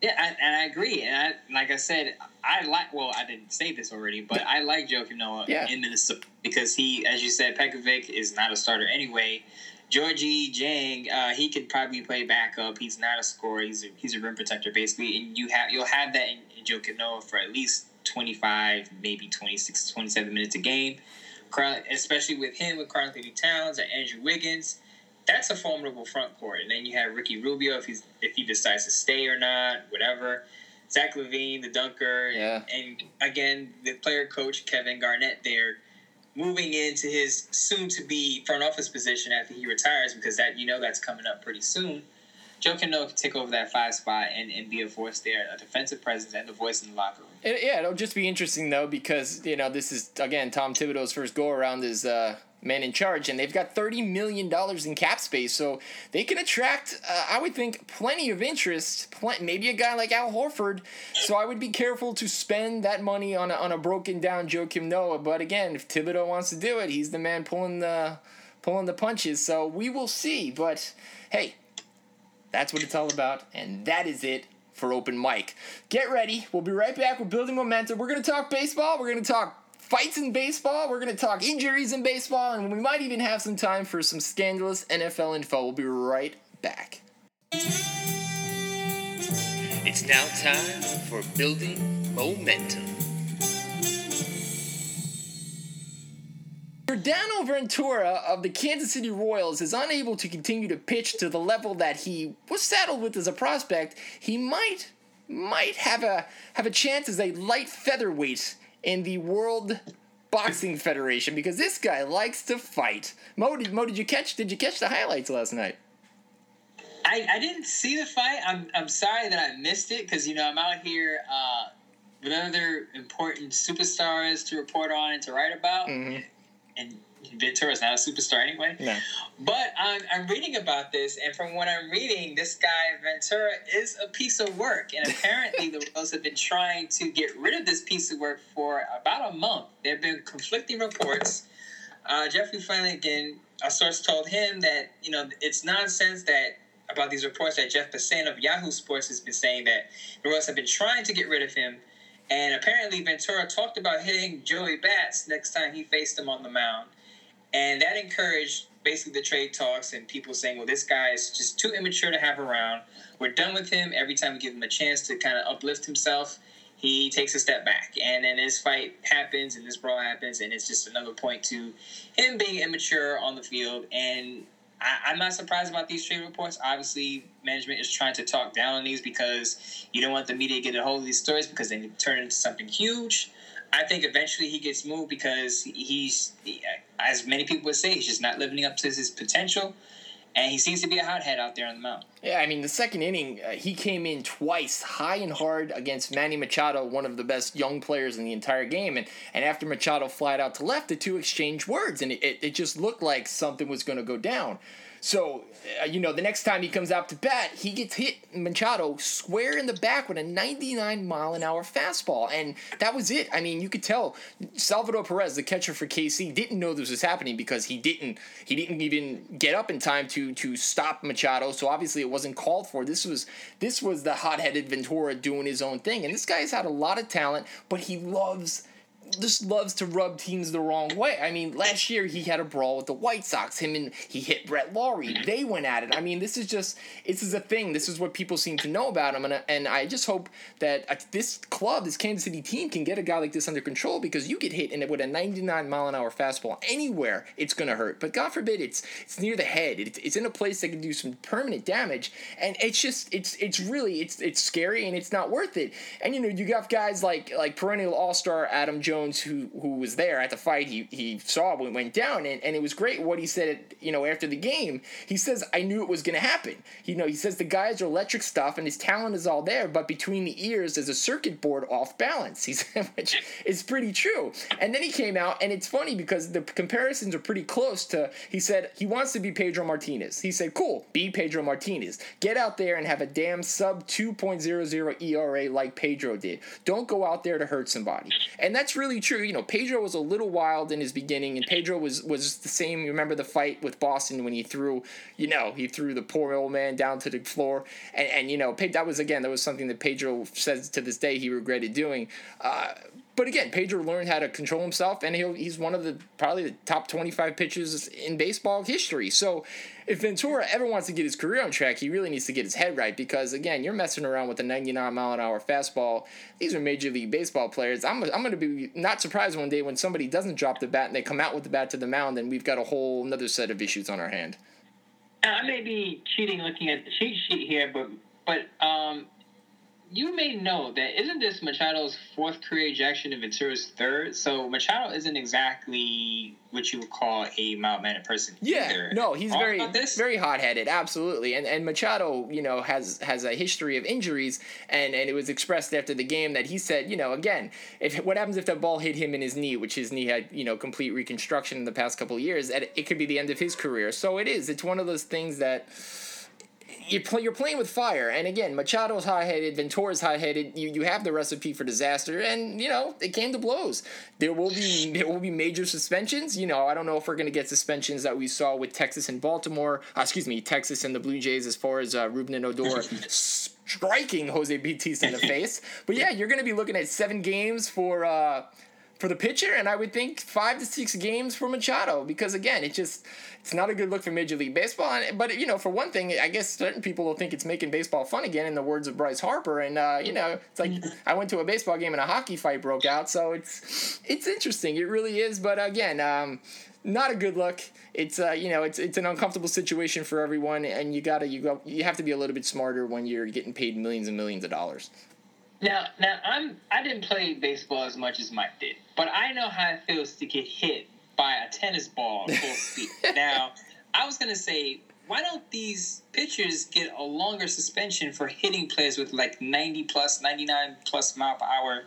yeah, I, and I agree. And I, like I said, I like. Well, I didn't say this already, but I like Joakim Noah Yeah. in Minnesota because he, as you said, Pekovic is not a starter anyway. Gorgui Dieng, uh, he could probably play backup. He's not a scorer. He's a, he's a rim protector basically, and you have you'll have that in, in Joakim Noah for at least twenty five, maybe 26, 27 minutes a game. especially with him, with Karl-Anthony Towns and Andrew Wiggins, that's a formidable front court. And then you have Ricky Rubio if he's if he decides to stay or not, whatever. Zach LaVine, the dunker, yeah. and, and again the player coach Kevin Garnett there moving into his soon to be front office position after he retires because that you know that's coming up pretty soon. Joe Noah can take over that five spot and, and be a voice there, a defensive presence and a voice in the locker room. It, yeah, it'll just be interesting though because you know this is again Tom Thibodeau's first go around as uh, man in charge, and they've got thirty million dollars in cap space, so they can attract, uh, I would think, plenty of interest. Pl- maybe a guy like Al Horford. So I would be careful to spend that money on a, on a broken down Joakim Noah. But again, if Thibodeau wants to do it, he's the man pulling the pulling the punches. So we will see. But hey, that's what it's all about, and that is it for open mic. Get ready. We'll be right back. We're building momentum. We're going to talk baseball. We're going to talk fights in baseball. We're going to talk injuries in baseball, and we might even have some time for some scandalous NFL info. We'll be right back. It's now time for building momentum. Yordano Ventura of the Kansas City Royals is unable to continue to pitch to the level that he was saddled with as a prospect. He might might have a have a chance as a light featherweight in the World Boxing Federation because this guy likes to fight. Mo, did, Mo, did you catch did you catch the highlights last night? I, I didn't see the fight. I'm, I'm sorry that I missed it because you know I'm out here uh, with other important superstars to report on and to write about. Mm-hmm. And Ventura is not a superstar anyway. No. But I'm, I'm reading about this, and from what I'm reading, this guy Ventura is a piece of work. And apparently, the Royals have been trying to get rid of this piece of work for about a month. There have been conflicting reports. Uh, Jeffrey Flanagan, a source told him that you know it's nonsense that about these reports that Jeff Passan of Yahoo Sports has been saying that the Royals have been trying to get rid of him. And apparently, Ventura talked about hitting Joey Bats next time he faced him on the mound. And that encouraged basically the trade talks and people saying, well, this guy is just too immature to have around. We're done with him. Every time we give him a chance to kind of uplift himself, he takes a step back. And then this fight happens and this brawl happens, and it's just another point to him being immature on the field. And I, am not surprised about these trade reports. Obviously, management is trying to talk down on these because you don't want the media to get a hold of these stories because they turn into something huge. I think eventually he gets moved because he's, as many people would say, he's just not living up to his potential. And he seems to be a hothead out there on the mound. Yeah, I mean, the second inning, uh, he came in twice, high and hard against Manny Machado, one of the best young players in the entire game. And, and after Machado flied out to left, the two exchanged words, and it, it, it just looked like something was going to go down. So, uh, you know, the next time he comes out to bat, he gets hit Machado square in the back with a 99 mile an hour fastball. And that was it. I mean, you could tell Salvador Perez, the catcher for KC, didn't know this was happening because he didn't he didn't even get up in time to to stop Machado. So obviously it wasn't called for. This was this was the hot-headed Ventura doing his own thing. And this guy's had a lot of talent, but he loves just loves to rub teams the wrong way. I mean, last year he had a brawl with the White Sox. Him and he hit Brett Lawrie. They went at it. I mean, this is just this is a thing. This is what people seem to know about him, and and I just hope that uh, this club, this Kansas City team, can get a guy like this under control because you get hit in it with a 99 mile an hour fastball anywhere, it's gonna hurt. But God forbid it's it's near the head. It's, it's in a place that can do some permanent damage, and it's just it's it's really it's it's scary and it's not worth it. And you know you got guys like like perennial All Star Adam Jones Jones, who who was there at the fight, he he saw what went down, and, and it was great what he said. You know, after the game, he says, "I knew it was going to happen." You know, he says the guys are electric stuff, and his talent is all there, but between the ears, there's a circuit board off balance. He said, which is pretty true. And then he came out, and it's funny because the comparisons are pretty close to. He said he wants to be Pedro Martinez. He said, "Cool, be Pedro Martinez. Get out there and have a damn sub 2.00 ERA like Pedro did. Don't go out there to hurt somebody." And that's really really true. You know, Pedro was a little wild in his beginning, and Pedro was was the same. You remember the fight with Boston when he threw, you know, he threw the poor old man down to the floor, and and you know, that was again that was something that Pedro says to this day he regretted doing. Uh, But again, Pedro learned how to control himself, and he's one of the probably the top 25 pitchers in baseball history. So if Ventura ever wants to get his career on track, he really needs to get his head right because again, you're messing around with a 99 mile an hour fastball. These are major league baseball players. I'm, I'm going to be not surprised one day when somebody doesn't drop the bat and they come out with the bat to the mound, and we've got a whole another set of issues on our hand. I may be cheating looking at the cheat sheet here, but but um, you may know that isn't this Machado's fourth career ejection and Ventura's third? So Machado isn't exactly what you would call a mild mannered person. Yeah, either. no, he's Wrong very very hot headed, absolutely. And and Machado, you know, has has a history of injuries, and and it was expressed after the game that he said, you know, again, if what happens if that ball hit him in his knee, which his knee had, you know, complete reconstruction in the past couple of years, that it could be the end of his career. So it is. It's one of those things that you're, play, you're playing with fire. And again, Machado's high headed, Ventura's high headed. You, you have the recipe for disaster, and you know it came to blows. There will be there will be major suspensions. You know, I don't know if we're going to get suspensions that we saw with Texas and Baltimore. Uh, excuse me, Texas and the Blue Jays as far as uh, Rougned Odor. striking Jose Bautista in the face, but yeah, you're going to be looking at seven games for uh, for the pitcher, and I would think five to six games for Machado because again, it just it's not a good look for Major League Baseball. And, but you know, for one thing, I guess certain people will think it's making baseball fun again, in the words of Bryce Harper. And uh, you know, it's like I went to a baseball game and a hockey fight broke out, so it's it's interesting. It really is. But again. Um, not a good look. It's uh, you know, it's it's an uncomfortable situation for everyone, and you gotta you go you have to be a little bit smarter when you're getting paid millions and millions of dollars. Now, now I'm I didn't play baseball as much as Mike did, but I know how it feels to get hit by a tennis ball full speed. now, I was gonna say, why don't these pitchers get a longer suspension for hitting players with like 90 plus, 99 plus mile per hour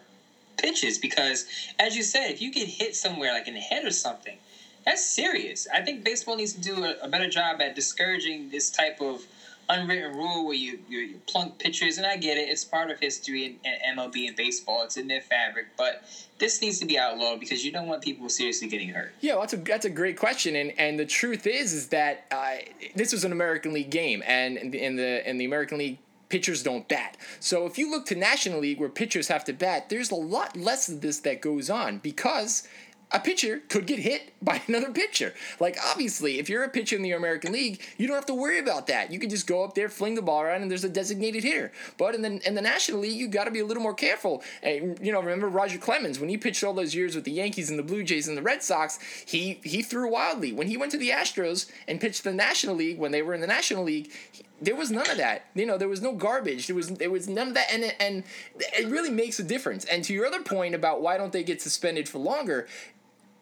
pitches? Because, as you said, if you get hit somewhere like in the head or something, that's serious. I think baseball needs to do a, a better job at discouraging this type of unwritten rule where you, you, you plunk pitchers, and I get it. It's part of history in MLB and baseball. It's in their fabric, but this needs to be outlawed because you don't want people seriously getting hurt. Yeah, well, that's a that's a great question, and and the truth is is that uh, this was an American League game, and in the in the, in the American League. Pitchers don't bat. So if you look to National League where pitchers have to bat, there's a lot less of this that goes on because a pitcher could get hit by another pitcher. Like obviously, if you're a pitcher in the American League, you don't have to worry about that. You can just go up there, fling the ball around, and there's a designated hitter. But in the in the National League, you got to be a little more careful. And, you know, remember Roger Clemens when he pitched all those years with the Yankees and the Blue Jays and the Red Sox, he he threw wildly. When he went to the Astros and pitched the National League when they were in the National League, he, there was none of that. You know, there was no garbage. There was there was none of that, and and it really makes a difference. And to your other point about why don't they get suspended for longer,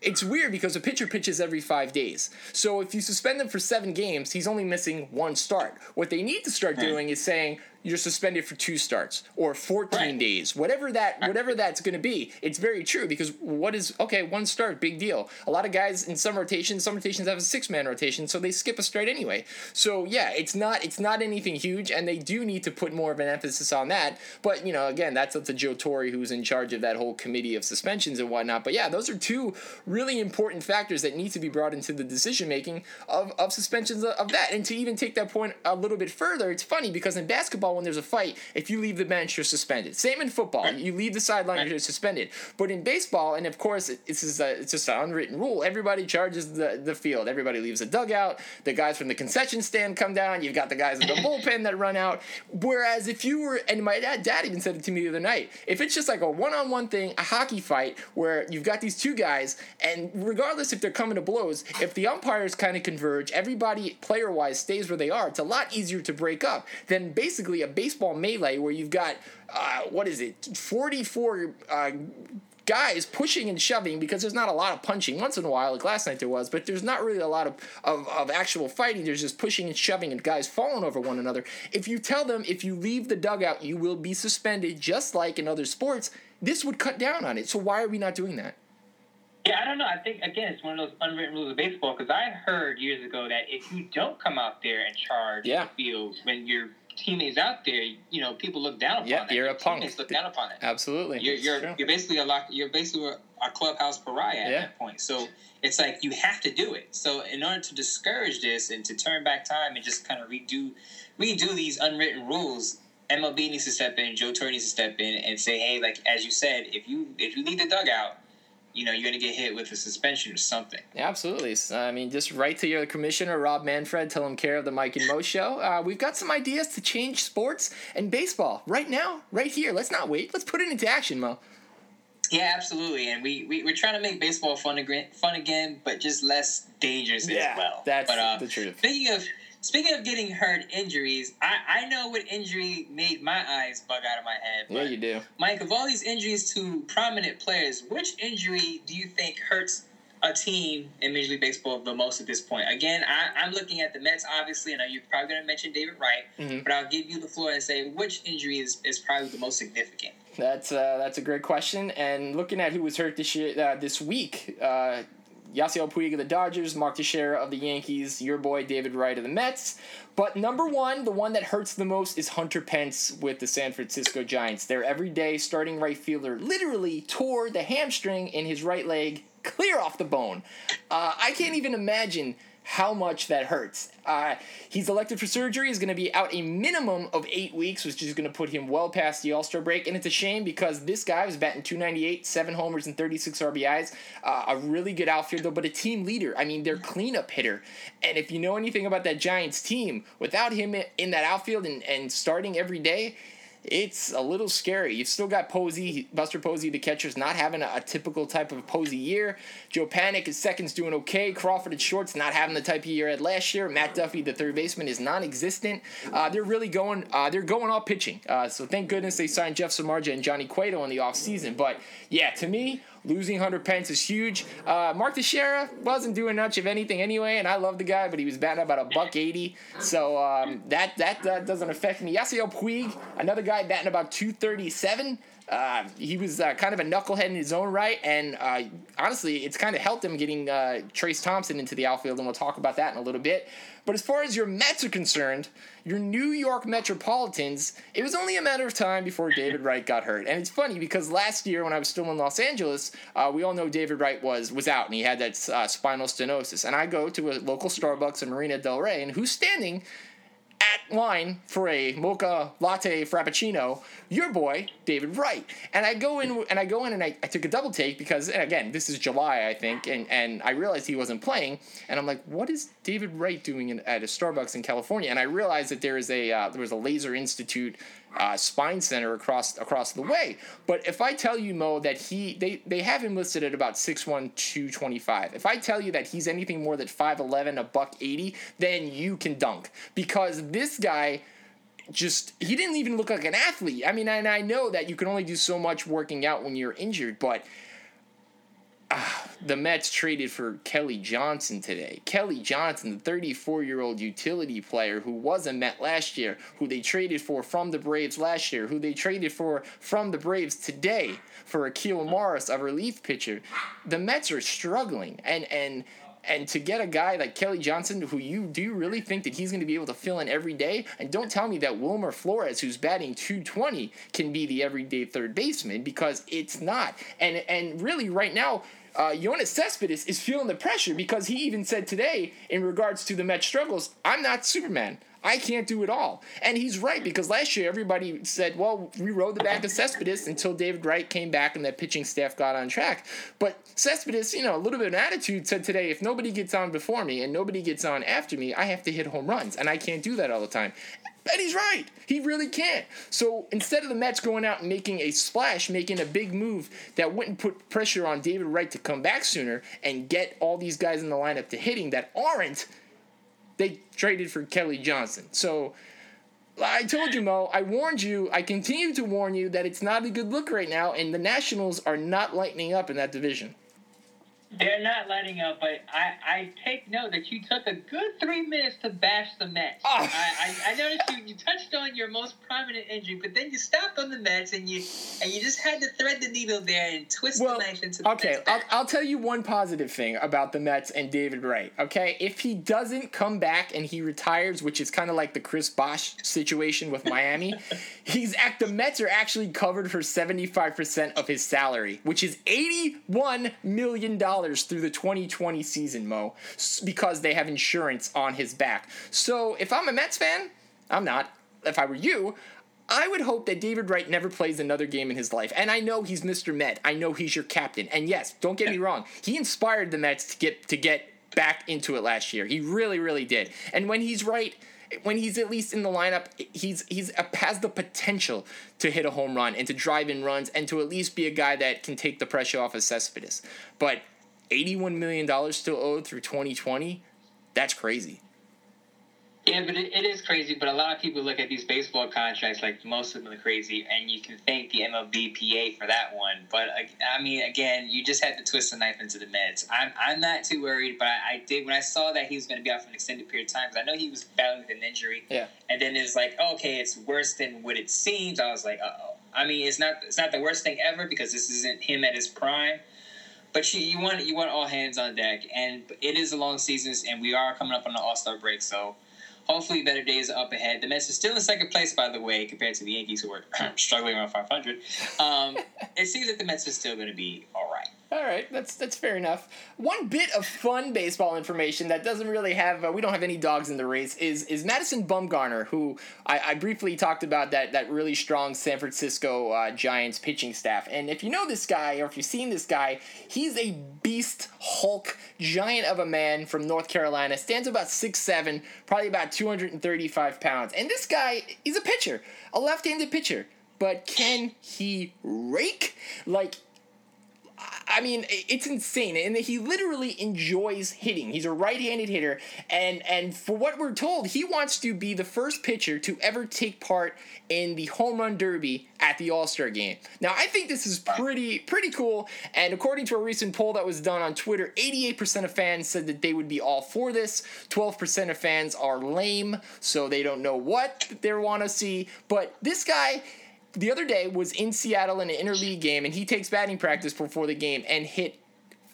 it's weird because a pitcher pitches every five days. So if you suspend him for seven games, he's only missing one start. What they need to start hmm. doing is saying you're suspended for two starts or 14 Right. days, whatever that whatever that's going to be. It's very true because what is okay one start, big deal. A lot of guys in some rotations, some rotations have a six man rotation, so they skip a start anyway. So yeah, it's not it's not anything huge, and they do need to put more of an emphasis on that. But you know, again, that's up to Joe Torre, who's in charge of that whole committee of suspensions and whatnot. But yeah, those are two really important factors that need to be brought into the decision making of, of suspensions of, of that. And to even take that point a little bit further, it's funny because in basketball, when there's a fight, if you leave the bench, you're suspended. Same in football, you leave the sideline, you're suspended. But in baseball, and of course, this is a, it's just an unwritten rule. Everybody charges the, the field. Everybody leaves the dugout. The guys from the concession stand come down. You've got the guys in the bullpen that run out. Whereas if you were, and my dad, dad even said it to me the other night, if it's just like a one-on-one thing, a hockey fight where you've got these two guys, and regardless if they're coming to blows, if the umpires kind of converge, everybody player-wise stays where they are. It's a lot easier to break up than basically a baseball melee where you've got uh, what is it, forty-four. Uh, guys pushing and shoving because there's not a lot of punching once in a while like last night there was but there's not really a lot of, of, of actual fighting there's just pushing and shoving and guys falling over one another if you tell them if you leave the dugout you will be suspended just like in other sports this would cut down on it so why are we not doing that Yeah, I don't know. I think again, it's one of those unwritten rules of baseball. Because I heard years ago that if you don't come out there and charge Yeah. the field when your teammates out there, you know, people look down upon Yeah, that. you're Your a punk. Look down upon it. absolutely You're you're, you're basically a lock. You're basically a clubhouse pariah at Yeah. that point. So it's like you have to do it. So in order to discourage this and to turn back time and just kind of redo redo these unwritten rules, MLB needs to step in, Joe Torre needs to step in and say, hey, like as you said, if you if you leave the dugout, you know, you're going to get hit with a suspension or something. Yeah, absolutely. I mean, just write to your commissioner, Rob Manfred, tell him care of the Mike and Mo show. Uh, we've got some ideas to change sports and baseball right now, right here. Let's not wait. Let's put it into action, Mo. Yeah, absolutely. And we, we, we're trying to make baseball fun again, fun again but just less dangerous yeah, as well. That's but, uh, the truth. Speaking of Speaking of getting hurt injuries, I, I know what injury made my eyes bug out of my head. Yeah, you do. Mike, of all these injuries to prominent players, which injury do you think hurts a team in Major League Baseball the most at this point? Again, I, am looking at the Mets, obviously. I know you're probably going to mention David Wright, mm-hmm. but I'll give you the floor and say which injury is, is probably the most significant. That's uh, that's a great question. And looking at who was hurt this year, uh, this week, uh, Yasiel Puig of the Dodgers, Mark Teixeira of the Yankees, your boy David Wright of the Mets. But number one, the one that hurts the most is Hunter Pence with the San Francisco Giants. Their everyday starting right fielder literally tore the hamstring in his right leg clear off the bone. Uh, I can't even imagine how much that hurts. Uh, he's elected for surgery. He's going to be out a minimum of eight weeks, which is going to put him well past the All Star break. And it's a shame because this guy was batting 298, seven homers, and 36 RBIs. Uh, a really good outfielder, but a team leader. I mean, they're cleanup hitter. And if you know anything about that Giants team, without him in that outfield and, and starting every day, it's a little scary. You've still got Posey, Buster Posey, the catcher's not having a, a, typical type of Posey year. Joe Panik his second's doing okay. Crawford at short's not having the type of year had last year. Matt Duffy, the third baseman, is non-existent. Uh, they're really going. Uh, they're going all pitching. Uh, so thank goodness they signed Jeff Samardzija and Johnny Cueto in the offseason. But yeah, to me, Losing Hunter Pence is huge. Uh, Mark Teixeira wasn't doing much of anything anyway, and I love the guy, but he was batting about a buck eighty, so um, that, that that doesn't affect me. Yasiel Puig, another guy batting about two thirty seven. Uh, he was uh, kind of a knucklehead in his own right, and uh, honestly, it's kind of helped him getting uh, Trayce Thompson into the outfield, and we'll talk about that in a little bit. But as far as your Mets are concerned, your New York Metropolitans, it was only a matter of time before David Wright got hurt. And it's funny because last year when I was still in Los Angeles, uh, we all know David Wright was was out and he had that spinal stenosis. And I go to a local Starbucks in Marina Del Rey, and who's standing at line for a mocha latte frappuccino, your boy David Wright. And I go in and I go in and I, I took a double take because and again this is July I think and and I realized he wasn't playing and I'm like what is David Wright doing in, at a Starbucks in California and I realized that there is a uh, there was a Laser Institute uh, spine center across across the way. But if I tell you Mo that he they they have him listed at about 6'1", 225. If I tell you that he's anything more than 5'11", a buck 80, then you can dunk because this guy just he didn't even look like an athlete. I mean, and I know that you can only do so much working out when you're injured, but the Mets traded for Kelly Johnson today. Kelly Johnson, the 34 year old utility player who was a Met last year, who they traded for from the Braves last year, who they traded for from the Braves today for Akeel Morris, a relief pitcher. The Mets are struggling, and and and to get a guy like Kelly Johnson, who you do you really think that he's going to be able to fill in every day? And don't tell me that Wilmer Flores, who's batting 220, can be the everyday third baseman because it's not. And and really, right now, uh, Yoenis Cespedes is feeling the pressure because he even said today, in regards to the Mets struggles, I'm not Superman. I can't do it all. And he's right because last year everybody said, well, we rode the back of Cespedes until David Wright came back and that pitching staff got on track. But Cespedes, you know, a little bit of an attitude said today, if nobody gets on before me and nobody gets on after me, I have to hit home runs. And I can't do that all the time. And he's right. He really can't. So instead of the Mets going out and making a splash, making a big move that wouldn't put pressure on David Wright to come back sooner and get all these guys in the lineup to hitting that aren't, they traded for Kelly Johnson. So I told you, Mo, I warned you, I continue to warn you that it's not a good look right now, and the Nationals are not lightening up in that division. They're not lighting up, but I, I take note that you took a good three minutes to bash the Mets. Oh. I, I, I, noticed you, you touched on your most prominent injury, but then you stopped on the Mets and you and you just had to thread the needle there and twist well, the knife into the Okay, I'll, I'll tell you one positive thing about the Mets and David Wright. Okay, if he doesn't come back and he retires, which is kind of like the Chris Bosh situation with Miami, he's at the Mets are actually covered for seventy five percent of his salary, which is eighty one million dollars through the 2020 season, Mo, because they have insurance on his back. So if I'm a Mets fan, I'm not. If I were you, I would hope that David Wright never plays another game in his life. And I know he's Mr. Met. I know he's your captain. And yes, don't get me wrong. He inspired the Mets to get to get back into it last year. He really, really did. And when he's right, when he's at least in the lineup, he's he's has the potential to hit a home run and to drive in runs and to at least be a guy that can take the pressure off of Cespedes. But eighty-one million dollars still owed through twenty twenty. That's crazy. Yeah, but it, it is crazy. But a lot of people look at these baseball contracts like most of them are crazy, and you can thank the MLBPA for that one. But I mean, again, you just had to twist the knife into the Mets. I'm I'm not too worried, but I, I did when I saw that he was going to be out for an extended period of time. Because I know he was battling with an injury. Yeah. And then it's like, okay, it's worse than what it seems. I was like, uh oh. I mean, it's not it's not the worst thing ever because this isn't him at his prime but you, you want you want all hands on deck, and it is a long season, and we are coming up on the All Star break, so Hopefully, better days are up ahead. The Mets are still in second place, by the way, compared to the Yankees, who are struggling around 500. Um, it seems that the Mets are still going to be all right. All right, that's that's fair enough. One bit of fun baseball information that doesn't really have uh, we don't have any dogs in the race is is Madison Bumgarner, who I, I briefly talked about that that really strong San Francisco uh, Giants pitching staff. And if you know this guy or if you've seen this guy, he's a beast, Hulk, giant of a man from North Carolina. Stands about six seven, probably about two hundred and thirty five pounds. And this guy, he's a pitcher, a left handed pitcher. But can he rake? Like I mean, it's insane, and he literally enjoys hitting. He's a right-handed hitter, and and for what we're told, he wants to be the first pitcher to ever take part in the home run derby at the All Star game. Now, I think this is pretty pretty cool, and according to a recent poll that was done on Twitter, 88% of fans said that they would be all for this. 12% of fans are lame, so they don't know what they want to see. But this guy the other day was in Seattle in an interleague game, and he takes batting practice before the game and hit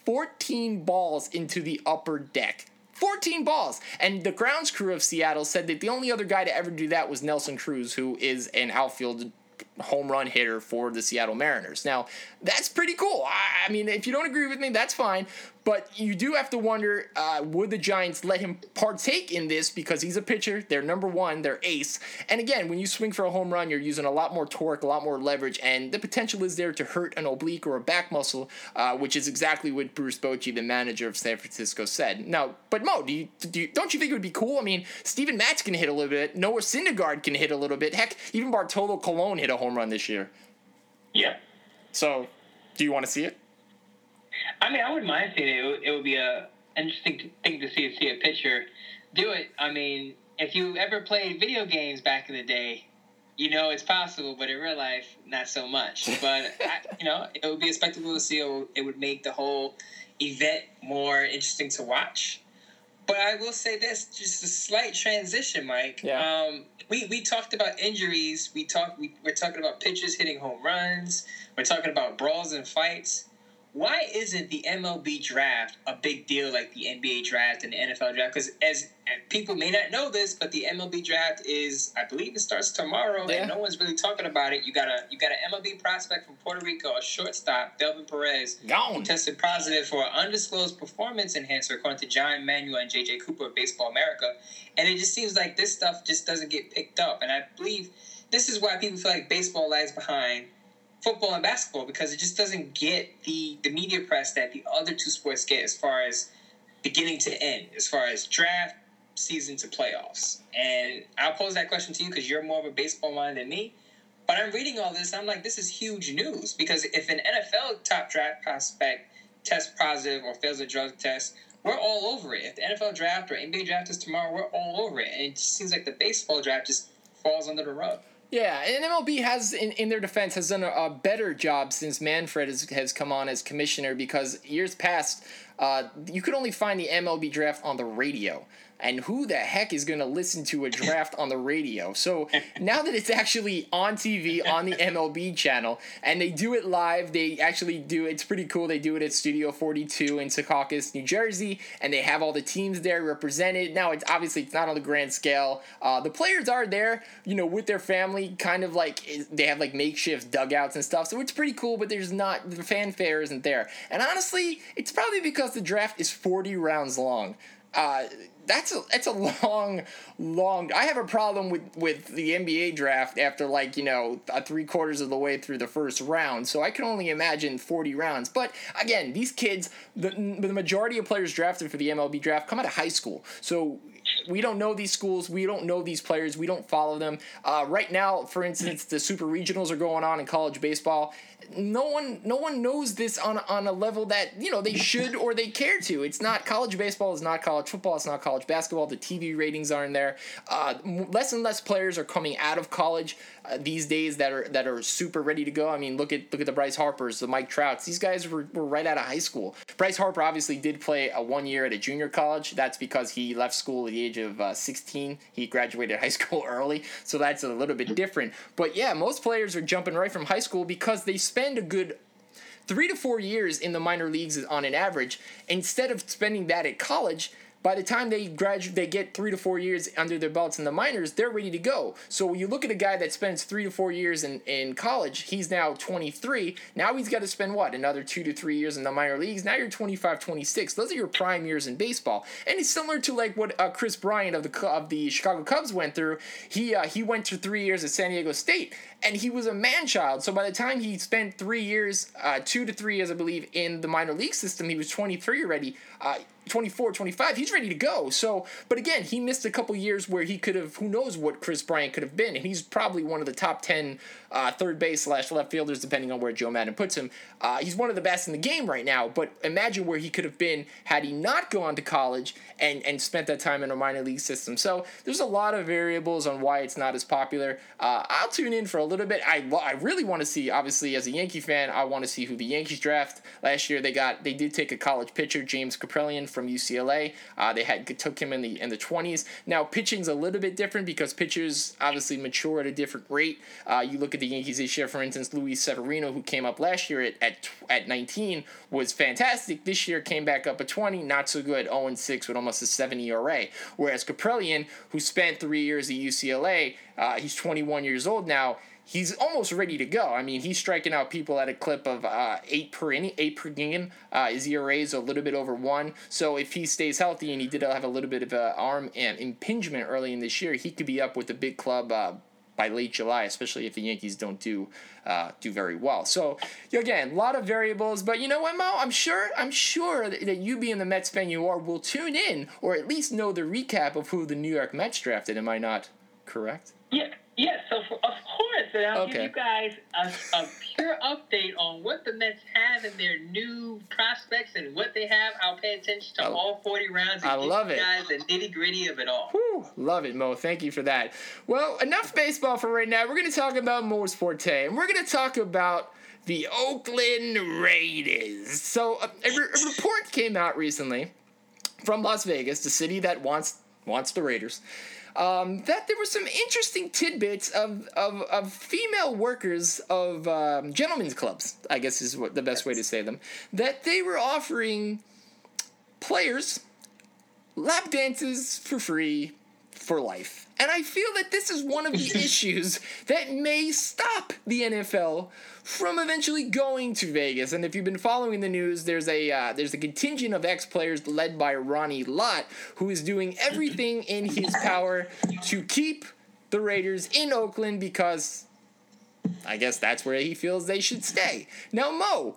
14 balls into the upper deck. 14 balls. And the grounds crew of Seattle said that the only other guy to ever do that was Nelson Cruz, who is an outfield home run hitter for the Seattle Mariners. Now, that's pretty cool. I, I mean, if you don't agree with me, that's fine. But you do have to wonder uh, would the Giants let him partake in this because he's a pitcher? They're number one, they're ace. And again, when you swing for a home run, you're using a lot more torque, a lot more leverage, and the potential is there to hurt an oblique or a back muscle, uh, which is exactly what Bruce Bochy, the manager of San Francisco, said. Now, but Mo, do you, do you, don't you think it would be cool? I mean, Steven Matz can hit a little bit, Noah Syndergaard can hit a little bit. Heck, even Bartolo Colon hit a home run this year. Yeah. So, do you want to see it? I mean, I wouldn't mind seeing it. It would, it would be a interesting thing to see see a pitcher do it. I mean, if you ever played video games back in the day, you know it's possible, but in real life, not so much. But I, you know, it would be a spectacle to see. It would make the whole event more interesting to watch. But I will say this, just a slight transition, Mike. Yeah. Um, we, we talked about injuries. We talk. We, we're talking about pitchers hitting home runs. We're talking about brawls and fights why isn't the MLB draft a big deal like the NBA draft and the NFL draft? Because as people may not know this, but the MLB draft is, I believe, it starts tomorrow, yeah. and no one's really talking about it. You got a you got an MLB prospect from Puerto Rico, a shortstop, Delvin Perez, Gone. tested positive for an undisclosed performance enhancer, according to John Manuel and JJ Cooper of Baseball America. And it just seems like this stuff just doesn't get picked up, and I believe this is why people feel like baseball lags behind football and basketball because it just doesn't get the the media press that the other two sports get as far as beginning to end, as far as draft season to playoffs. And I'll pose that question to you because you're more of a baseball mind than me. But I'm reading all this, and I'm like, this is huge news because if an NFL top draft prospect tests positive or fails a drug test, we're all over it. If the NFL draft or NBA draft is tomorrow, we're all over it. And it just seems like the baseball draft just falls under the rug. Yeah, and MLB has, in, in their defense, has done a, a better job since Manfred has, has come on as commissioner because years past, uh, you could only find the MLB draft on the radio and who the heck is going to listen to a draft on the radio? So now that it's actually on TV on the MLB channel and they do it live, they actually do it's pretty cool. They do it at Studio 42 in Secaucus, New Jersey, and they have all the teams there represented. Now it's obviously it's not on the grand scale. Uh, the players are there, you know, with their family, kind of like they have like makeshift dugouts and stuff. So it's pretty cool, but there's not the fanfare isn't there. And honestly, it's probably because the draft is 40 rounds long. Uh, that's a that's a long, long. I have a problem with with the NBA draft after like you know three quarters of the way through the first round. So I can only imagine forty rounds. But again, these kids, the the majority of players drafted for the MLB draft come out of high school. So we don't know these schools. We don't know these players. We don't follow them. Uh, right now, for instance, the super regionals are going on in college baseball. No one, no one knows this on on a level that you know they should or they care to. It's not college baseball. It's not college football. It's not college basketball. The TV ratings aren't there. Uh, less and less players are coming out of college uh, these days that are that are super ready to go. I mean, look at look at the Bryce Harpers, the Mike Trouts. These guys were, were right out of high school. Bryce Harper obviously did play a one year at a junior college. That's because he left school at the age of uh, 16. He graduated high school early, so that's a little bit different. But yeah, most players are jumping right from high school because they spend a good three to four years in the minor leagues on an average instead of spending that at college by the time they graduate, they get three to four years under their belts in the minors, they're ready to go. So when you look at a guy that spends three to four years in, in college, he's now 23. Now he's got to spend what? Another two to three years in the minor leagues. Now you're 25, 26. Those are your prime years in baseball. And it's similar to like what uh, Kris Bryant of the of the Chicago Cubs went through. He uh, he went through three years at San Diego State, and he was a man child. So by the time he spent three years, uh, two to three years, I believe, in the minor league system, he was 23 already. Uh, 24, 25, he's ready to go. So, but again, he missed a couple years where he could have, who knows what Kris Bryant could have been. And he's probably one of the top 10 uh, third base slash left fielders, depending on where Joe Maddon puts him. Uh, he's one of the best in the game right now. But imagine where he could have been had he not gone to college and, and spent that time in a minor league system. So there's a lot of variables on why it's not as popular. Uh, I'll tune in for a little bit. I, I really want to see, obviously, as a Yankee fan, I want to see who the Yankees draft. Last year, they got they did take a college pitcher, James Kaprielian from UCLA. Uh, they had took him in the in the 20s. Now pitching's a little bit different because pitchers obviously mature at a different rate. Uh, you look at the Yankees this year, for instance, Luis Severino, who came up last year at, at, at 19, was fantastic. This year came back up at 20, not so good, 0 6 with almost a 7 ERA. Whereas Kaprielian, who spent three years at UCLA, uh, he's 21 years old now he's almost ready to go. I mean, he's striking out people at a clip of uh, eight per inning, eight per game. Uh, his ERA is a little bit over one. So if he stays healthy, and he did have a little bit of an arm impingement early in this year, he could be up with the big club uh, by late July, especially if the Yankees don't do uh, do very well. So again, a lot of variables, but you know what, Mo? I'm sure I'm sure that you being the Mets fan you are will tune in or at least know the recap of who the New York Mets drafted. Am I not correct? Yeah, yeah. So for, of course, and I'll okay. give you guys a, a pure update on what the Mets have in their new prospects and what they have. I'll pay attention to I, all forty rounds. And I love it. Guys, the nitty gritty of it all. Whew, love it, Mo. Thank you for that. Well, enough baseball for right now. We're going to talk about Mo's forte, and we're going to talk about the Oakland Raiders. So a, a, a report came out recently from Las Vegas, the city that wants wants the Raiders um, that there were some interesting tidbits of, of, of female workers of um, gentlemen's clubs, I guess is what the best way to say them, that they were offering players lap dances for free for life. And I feel that this is one of the issues that may stop the NFL from eventually going to Vegas. And if you've been following the news, there's a uh, there's a contingent of ex players led by Ronnie Lott who is doing everything in his power to keep the Raiders in Oakland because I guess that's where he feels they should stay. Now, Mo,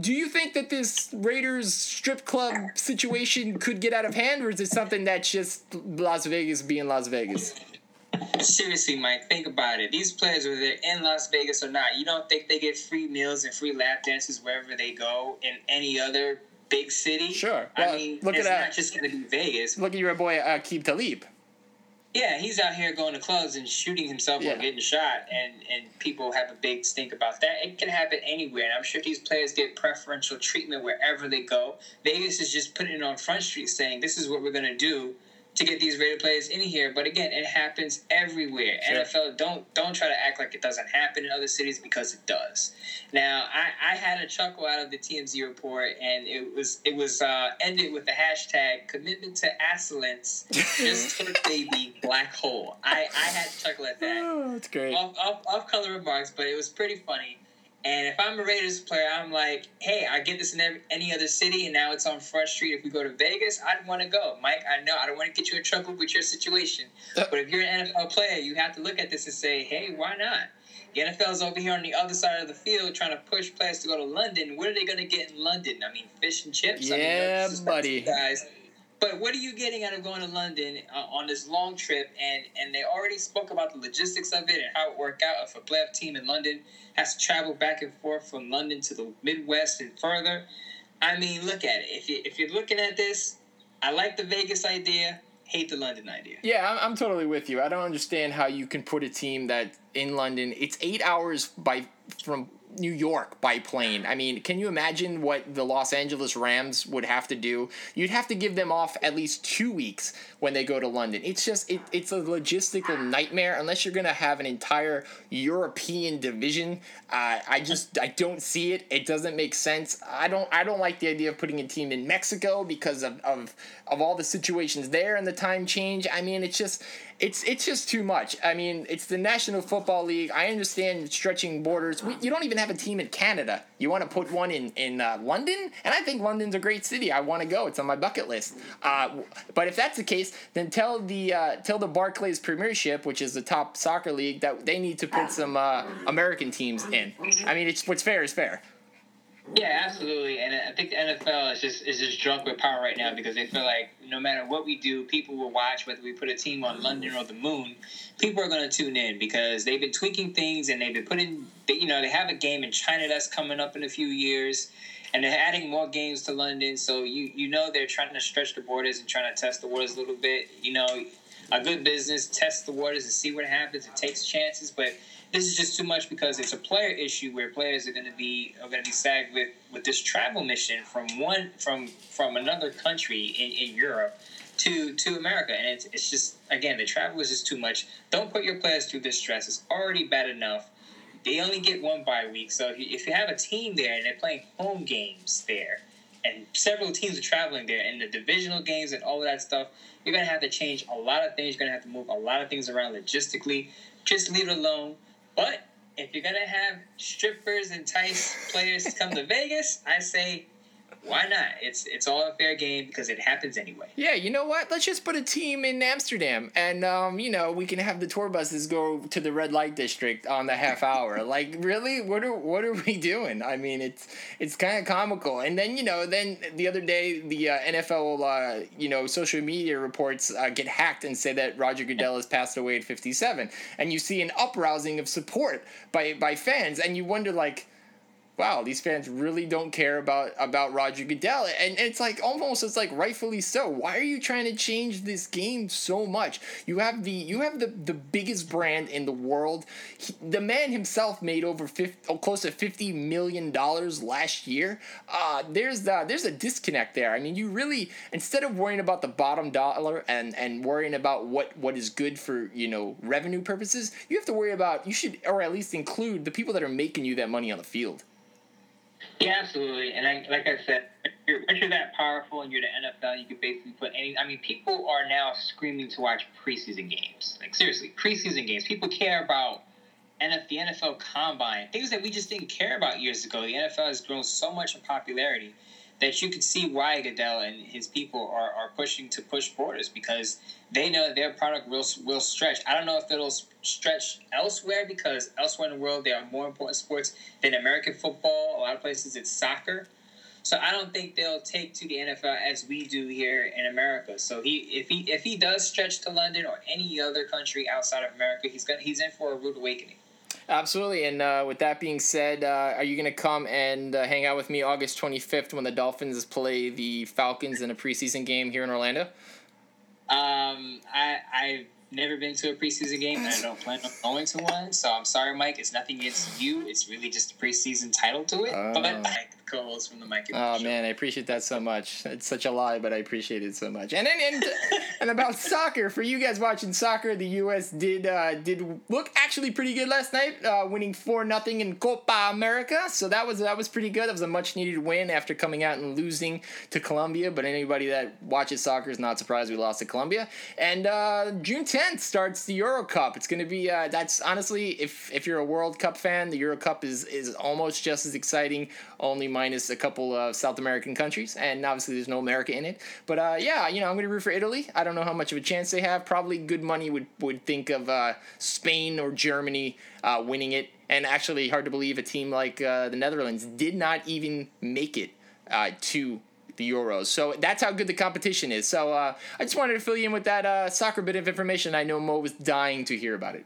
do you think that this Raiders strip club situation could get out of hand, or is it something that's just Las Vegas being Las Vegas? Seriously, Mike, think about it. These players, whether they're in Las Vegas or not, you don't think they get free meals and free lap dances wherever they go in any other big city? Sure. Well, I mean, look it's at not that. just going to be Vegas. Look at your boy uh, Aqib Talib. Yeah, he's out here going to clubs and shooting himself yeah. or getting shot, and and people have a big stink about that. It can happen anywhere, and I'm sure these players get preferential treatment wherever they go. Vegas is just putting it on Front Street, saying this is what we're gonna do to get these Raider players in here. But again, it happens everywhere. Sure. NFL don't don't try to act like it doesn't happen in other cities because it does. Now, I, I had a chuckle out of the TMZ report, and it was it was uh, ended with the hashtag commitment to excellence. Just hit baby black hole. I, I had to chuckle at that. Oh, that's great. Off, off, off color remarks, but it was pretty funny. And if I'm a Raiders player, I'm like, hey, I get this in every, any other city, and now it's on Front Street. If we go to Vegas, I'd want to go. Mike, I know I don't want to get you in trouble with your situation. Uh, but if you're an NFL player, you have to look at this and say, hey, why not? The NFL's over here on the other side of the field trying to push players to go to London. What are they going to get in London? I mean, fish and chips? Yeah, I mean, buddy. Guys. But what are you getting out of going to London uh, on this long trip? And and they already spoke about the logistics of it and how it worked out. If a playoff team in London has to travel back and forth from London to the Midwest and further, I mean, look at it. If you if you're looking at this, I like the Vegas idea. Hate the London idea. Yeah, I'm, I'm totally with you. I don't understand how you can put a team that in London. It's eight hours by from New York by plane. I mean, can you imagine what the Los Angeles Rams would have to do? You'd have to give them off at least two weeks when they go to London. It's just it, it's a logistical nightmare unless you're going to have an entire European division. Uh, I just I don't see it. It doesn't make sense. I don't I don't like the idea of putting a team in Mexico because of of, of all the situations there and the time change. I mean, it's just it's it's just too much. I mean, it's the National Football League. I understand stretching borders. We, you don't even have a team in Canada. You want to put one in in uh, London, and I think London's a great city. I want to go. It's on my bucket list. Uh, but if that's the case, then tell the uh, tell the Barclays Premiership, which is the top soccer league, that they need to put some uh, American teams in. I mean, it's what's fair is fair. Yeah, absolutely, and I think the NFL is just is just drunk with power right now because they feel like no matter what we do, people will watch. Whether we put a team on London or the Moon, people are going to tune in because they've been tweaking things and they've been putting. You know, they have a game in China that's coming up in a few years, and they're adding more games to London. So you you know they're trying to stretch the borders and trying to test the waters a little bit. You know, a good business tests the waters and see what happens. It takes chances, but this is just too much because it's a player issue where players are going to be are going to be sagged with with this travel mission from one from from another country in, in Europe to to America, and it's it's just again the travel is just too much. Don't put your players through this stress. It's already bad enough. They only get one bye week, so if you, if you have a team there and they're playing home games there, and several teams are traveling there, and the divisional games and all of that stuff, you're gonna have to change a lot of things. You're gonna have to move a lot of things around logistically. Just leave it alone. But if you're gonna have strippers entice players to come to Vegas, I say why not? It's it's all a fair game because it happens anyway. Yeah, you know what? Let's just put a team in Amsterdam, and um, you know we can have the tour buses go to the red light district on the half hour. like, really, what are what are we doing? I mean, it's it's kind of comical. And then you know, then the other day the uh, NFL, uh, you know, social media reports uh, get hacked and say that Roger Goodell has passed away at fifty seven, and you see an uprousing of support by by fans, and you wonder like wow, these fans really don't care about about Roger Goodell, and it's like almost it's like rightfully so. Why are you trying to change this game so much? You have the you have the the biggest brand in the world. He, the man himself made over 50, oh, close to fifty million dollars last year. Uh, there's the, there's a disconnect there. I mean, you really instead of worrying about the bottom dollar and and worrying about what what is good for you know revenue purposes, you have to worry about you should or at least include the people that are making you that money on the field. Yeah, absolutely. And I, like I said, you're, once you're that powerful and you're the NFL, you can basically put any. I mean, people are now screaming to watch preseason games. Like seriously, preseason games. People care about NF, the NFL Combine, things that we just didn't care about years ago. The NFL has grown so much in popularity that you can see why Goodell and his people are, are pushing to push borders because they know their product will will stretch. I don't know if it'll stretch elsewhere because elsewhere in the world there are more important sports than American football. A lot of places it's soccer. So I don't think they'll take to the NFL as we do here in America. So he if he if he does stretch to London or any other country outside of America, he's gonna he's in for a rude awakening. Absolutely. And uh, with that being said, uh, are you going to come and uh, hang out with me August 25th when the Dolphins play the Falcons in a preseason game here in Orlando? Um, I, I've never been to a preseason game and I don't plan on going to one. So I'm sorry, Mike. It's nothing against you. It's really just a preseason title to it. But I oh from the oh man, I appreciate that so much. It's such a lie, but I appreciate it so much. And and and, and about soccer for you guys watching soccer, the U.S. did uh, did look actually pretty good last night, uh, winning four nothing in Copa America. So that was that was pretty good. That was a much needed win after coming out and losing to Colombia. But anybody that watches soccer is not surprised we lost to Colombia. And uh, Juneteenth 10th starts the Euro Cup. It's going to be uh, that's honestly if if you're a World Cup fan, the Euro Cup is is almost just as exciting, only minus a couple of South American countries, and obviously there's no America in it. But uh, yeah, you know I'm going to root for Italy. I don't know how much of a chance they have. Probably good money would would think of uh, Spain or Germany uh, winning it. And actually, hard to believe a team like uh, the Netherlands did not even make it uh, to the Euros. So that's how good the competition is. So uh, I just wanted to fill you in with that uh, soccer bit of information. I know Mo was dying to hear about it.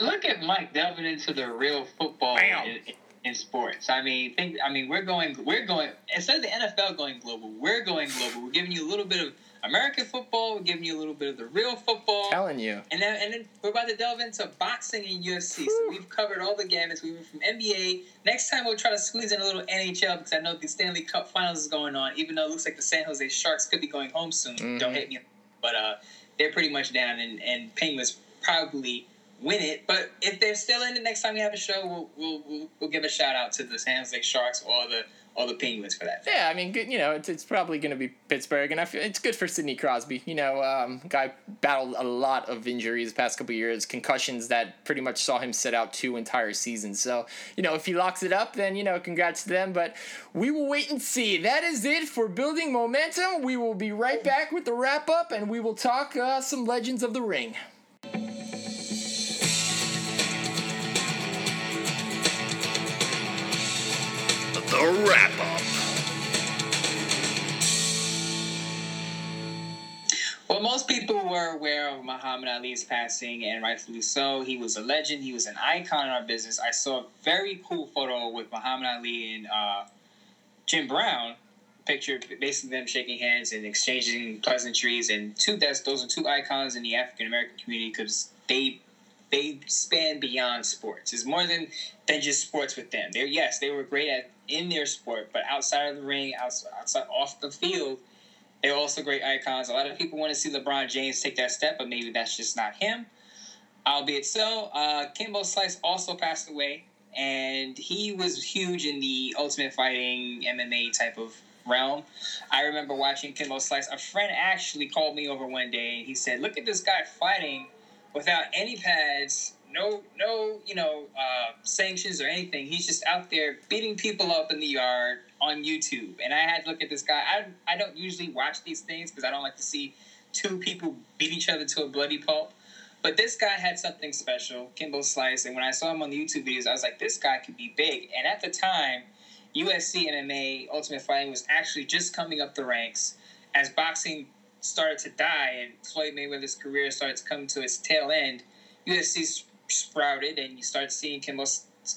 Look at Mike delving into the real football in, in, sports. I mean, think. I mean, we're going. We're going. Instead of the NFL going global, we're going global. We're giving you a little bit of American football. We're giving you a little bit of the real football. Telling you. And then, and then we're about to delve into boxing and UFC. Whew. So we've covered all the gamuts. We went from NBA. Next time we'll try to squeeze in a little NHL because I know the Stanley Cup Finals is going on. Even though it looks like the San Jose Sharks could be going home soon. Mm-hmm. Don't hate me, but uh, they're pretty much down, and and Penguins probably win it. But if they're still in it next time we have a show, we'll we'll, we'll, we'll give a shout out to the San Jose Sharks or the all the Penguins for that. Yeah, I mean. You know, it's, it's probably going to be Pittsburgh, and I feel it's good for Sidney Crosby. You know, um, guy battled a lot of injuries past couple years, concussions that pretty much saw him sit out two entire seasons. So, you know, if he locks it up, then you know, congrats to them. But we will wait and see. That is it for building momentum. We will be right back with the wrap up, and we will talk uh, some Legends of the Ring. The wrap up. Well, most people were aware of Muhammad Ali's passing, and rightfully so. He was a legend. He was an icon in our business. I saw a very cool photo with Muhammad Ali and uh, Jim Brown. Picture basically them shaking hands and exchanging pleasantries, and two that's those are two icons in the African American community because they they span beyond sports. It's more than than just sports with them. They're yes, they were great at in their sport, but outside of the ring, outside, outside off the field, they're also great icons. A lot of people want to see LeBron James take that step, but maybe that's just not him. Albeit so, uh, Kimbo Slice also passed away, and he was huge in the Ultimate Fighting MMA type of realm. I remember watching Kimbo Slice. A friend actually called me over one day, and he said, "Look at this guy fighting without any pads, no no you know uh, sanctions or anything. He's just out there beating people up in the yard on YouTube. And I had to look at this guy. I I don't usually watch these things because I don't like to see two people beat each other to a bloody pulp. But this guy had something special, Kimbo Slice. And when I saw him on the YouTube videos, I was like, this guy could be big. And at the time, UFC MMA Ultimate Fighting was actually just coming up the ranks as boxing started to die and Floyd Mayweather's career started to come to its tail end. UFC sprouted, and you start seeing Kimbo,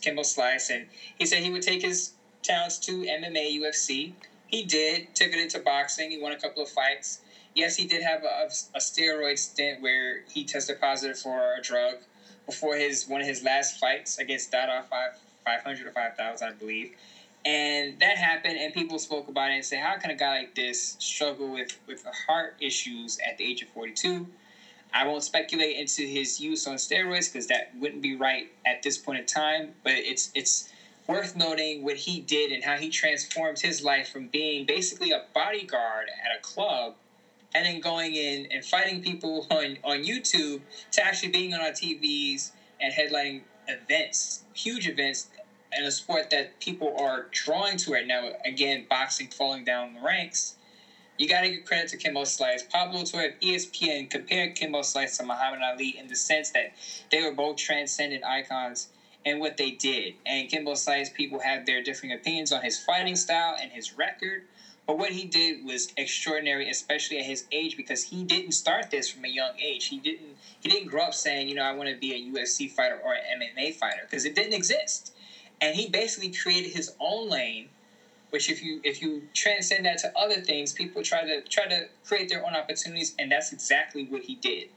Kimbo Slice. And he said he would take his talents to MMA, UFC. He did, took it into boxing. He won a couple of fights. Yes, he did have a, a steroid stint where he tested positive for a drug before his one of his last fights against Dada five five hundred or five thousand, I believe. And that happened, and people spoke about it and say, "How can a guy like this struggle with with heart issues at the age of forty two? I won't speculate into his use on steroids because that wouldn't be right at this point in time. But it's it's worth noting what he did and how he transformed his life from being basically a bodyguard at a club and then going in and fighting people on, on YouTube to actually being on our TVs and headlining events, huge events in a sport that people are drawing to right now. Again, boxing falling down the ranks you got to give credit to Kimbo Slice. Pablo Torre of ESPN compared Kimbo Slice to Muhammad Ali in the sense that they were both transcendent icons in what they did. And Kimbo Slice, people have their differing opinions on his fighting style and his record. But what he did was extraordinary, especially at his age, because he didn't start this from a young age. He didn't he didn't grow up saying, you know, I want to be a UFC fighter or an MMA fighter, because it didn't exist. And he basically created his own lane which if you if you transcend that to other things, people try to try to create their own opportunities, and that's exactly what he did.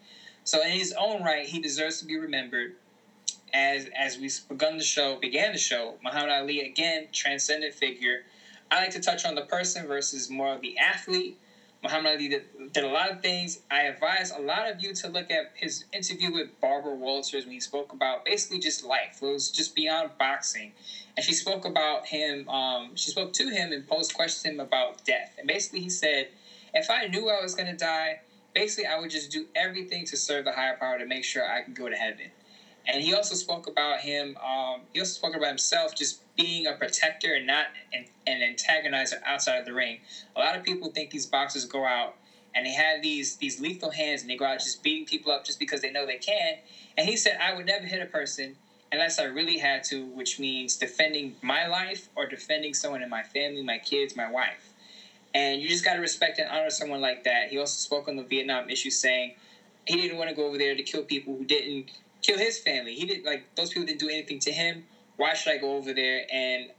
So in his own right, he deserves to be remembered. As as we begun the show, began the show, Muhammad Ali again transcendent figure. I like to touch on the person versus more of the athlete. Muhammad Ali did, did, a lot of things. I advise a lot of you to look at his interview with Barbara Walters when he spoke about basically just life. It was just beyond boxing and she spoke about him. Um, she spoke to him and posed questions to him about death. And basically, he said, "If I knew I was going to die, basically I would just do everything to serve the higher power to make sure I can go to heaven. And he also spoke about him. Um, he also spoke about himself just being a protector and not an, an antagonizer outside of the ring. A lot of people think these boxers go out and they have these these lethal hands and they go out just beating people up just because they know they can. And he said, I would never hit a person unless I really had to, which means defending my life or defending someone in my family, my kids, my wife. And you just got to respect and honor someone like that. He also spoke on the Vietnam issue, saying he didn't want to go over there to kill people who didn't kill his family. He didn't like those people didn't do anything to him. Why should I go over there? And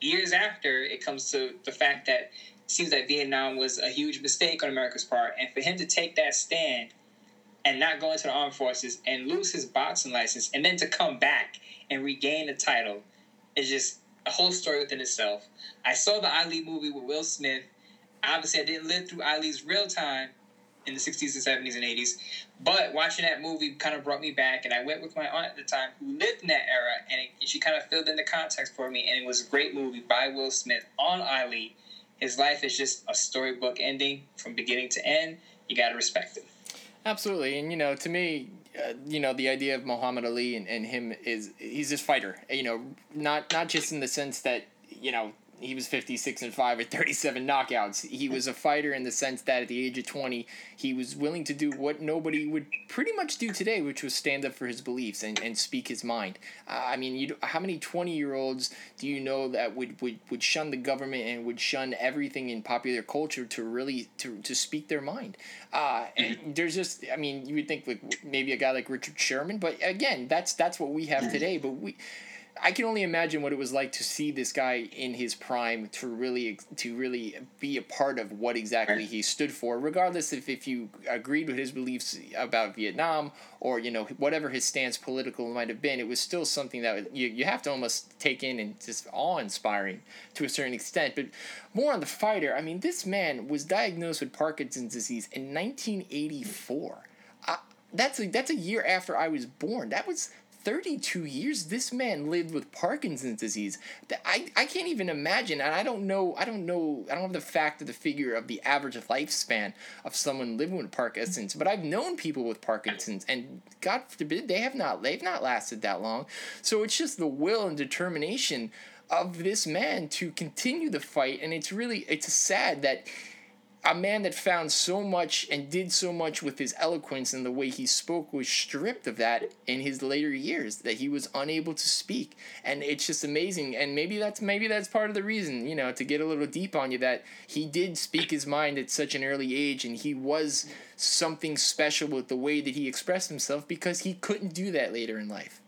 years after, it comes to the fact that it seems like Vietnam was a huge mistake on America's part, and for him to take that stand and not go into the armed forces and lose his boxing license, and then to come back and regain the title is just a whole story within itself. I saw the Ali movie with Will Smith. Obviously, I didn't live through Ali's real time in the 60s and 70s and 80s. But watching that movie kind of brought me back, and I went with my aunt at the time who lived in that era, and it, she kind of filled in the context for me. And it was a great movie by Will Smith on Ali. His life is just a storybook ending from beginning to end. You got to respect it. Absolutely, and you know, to me, uh, you know, the idea of Muhammad Ali and, and him is he's this fighter. You know, not not just in the sense that you know he was 56 and 5 with 37 knockouts. He was a fighter in the sense that at the age of 20, he was willing to do what nobody would pretty much do today, which was stand up for his beliefs and, and speak his mind. Uh, I mean, you how many 20 year olds do you know that would, would, would shun the government and would shun everything in popular culture to really to, to speak their mind? Uh, there's just, I mean, you would think like maybe a guy like Richard Sherman, but again, that's that's what we have today. But we I can only imagine what it was like to see this guy in his prime to really to really be a part of what exactly he stood for, regardless if if you agreed with his beliefs about Vietnam or you know whatever his stance political might have been. It was still something that you you have to almost take in and just awe inspiring to a certain extent. But more on the fighter. I mean, this man was diagnosed with Parkinson's disease in 1984. Uh, that's a, that's a year after I was born. That was 32 years this man lived with Parkinson's disease. I, I can't even imagine and I don't know I don't know I don't have the fact of the figure of the average lifespan of someone living with Parkinson's, but I've known people with Parkinson's and God forbid they have not they've not lasted that long. So it's just the will and determination of this man to continue the fight and it's really it's sad that a man that found so much and did so much with his eloquence and the way he spoke was stripped of that in his later years that he was unable to speak. And it's just amazing. And maybe that's maybe that's part of the reason you know to get a little deep on you that he did speak his mind at such an early age and he was something special with the way that he expressed himself because he couldn't do that later in life.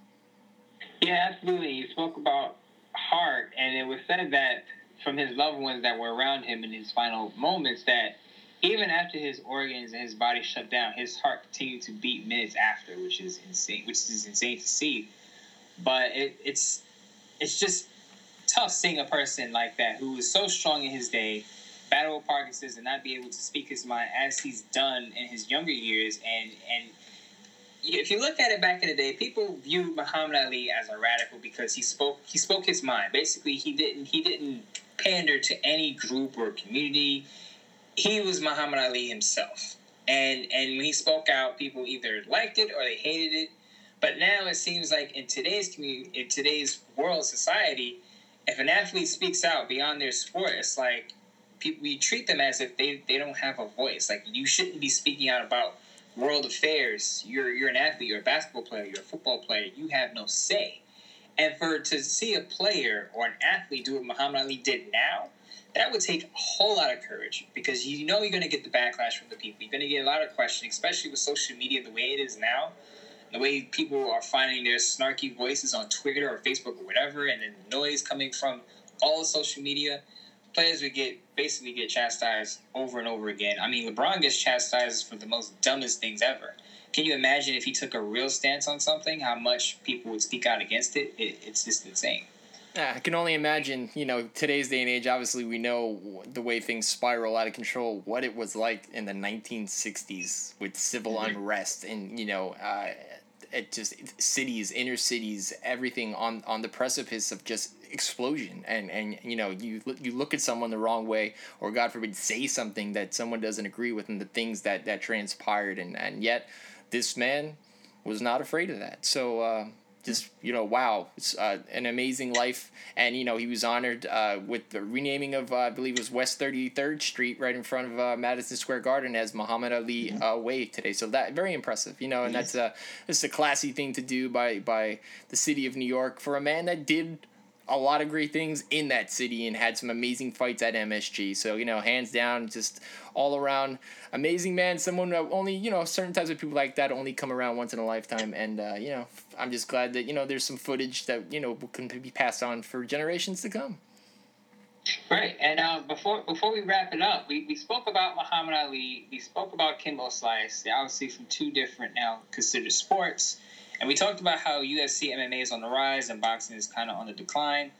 Yeah absolutely. He spoke about heart and it was said that from his loved ones that were around him in his final moments that even after his organs and his body shut down, his heart continued to beat minutes after, which is insane. Which is insane to see. But it, it's it's just tough seeing a person like that who was so strong in his day, battle with Parkinson's, and not be able to speak his mind as he's done in his younger years. And and if you look at it back in the day, people viewed Muhammad Ali as a radical because he spoke he spoke his mind. Basically, he didn't he didn't pander to any group or community. He was Muhammad Ali himself. And and when he spoke out, people either liked it or they hated it. But now it seems like in today's community, in today's world society, if an athlete speaks out beyond their sport, it's like people, we treat them as if they, they don't have a voice. Like you shouldn't be speaking out about world affairs. You're you're an athlete. You're a basketball player. You're a football player. You have no say. And for to see a player or an athlete do what Muhammad Ali did now, that would take a whole lot of courage because you know you're going to get the backlash from the people. You're going to get a lot of questioning, especially with social media the way it is now. The way people are finding their snarky voices on Twitter or Facebook or whatever, and then the noise coming from all social media. Players would get basically get chastised over and over again. I mean, LeBron gets chastised for the most dumbest things ever can you imagine if he took a real stance on something, how much people would speak out against it? it it's just insane. Yeah, I can only imagine, you know, today's day and age, obviously, we know the way things spiral out of control, what it was like in the 1960s with civil mm-hmm. unrest and, you know, uh, it just cities, inner cities, everything on on the precipice of just explosion and and you know you you look at someone the wrong way or god forbid say something that someone doesn't agree with and the things that that transpired and and yet this man was not afraid of that. So uh, just you know wow it's uh, an amazing life. And you know he was honored uh, with the renaming of uh, i believe it was west 33rd street right in front of uh, madison square garden as muhammad ali uh, way today. So that very impressive you know and that's a it's a classy thing to do by by the city of new york for a man that did a lot of great things in that city and had some amazing fights at MSG. So, you know, hands down, just all around amazing man. Someone that only, you know, certain types of people like that only come around once in a lifetime. And, uh, you know, I'm just glad that, you know, there's some footage that, you know, can be passed on for generations to come. Right, and uh, before before we wrap it up, we, we spoke about Muhammad Ali, we spoke about Kimbo Slice. They're obviously from two different now considered sports. And we talked about how UFC MMA is on the rise and boxing is kind of on the decline.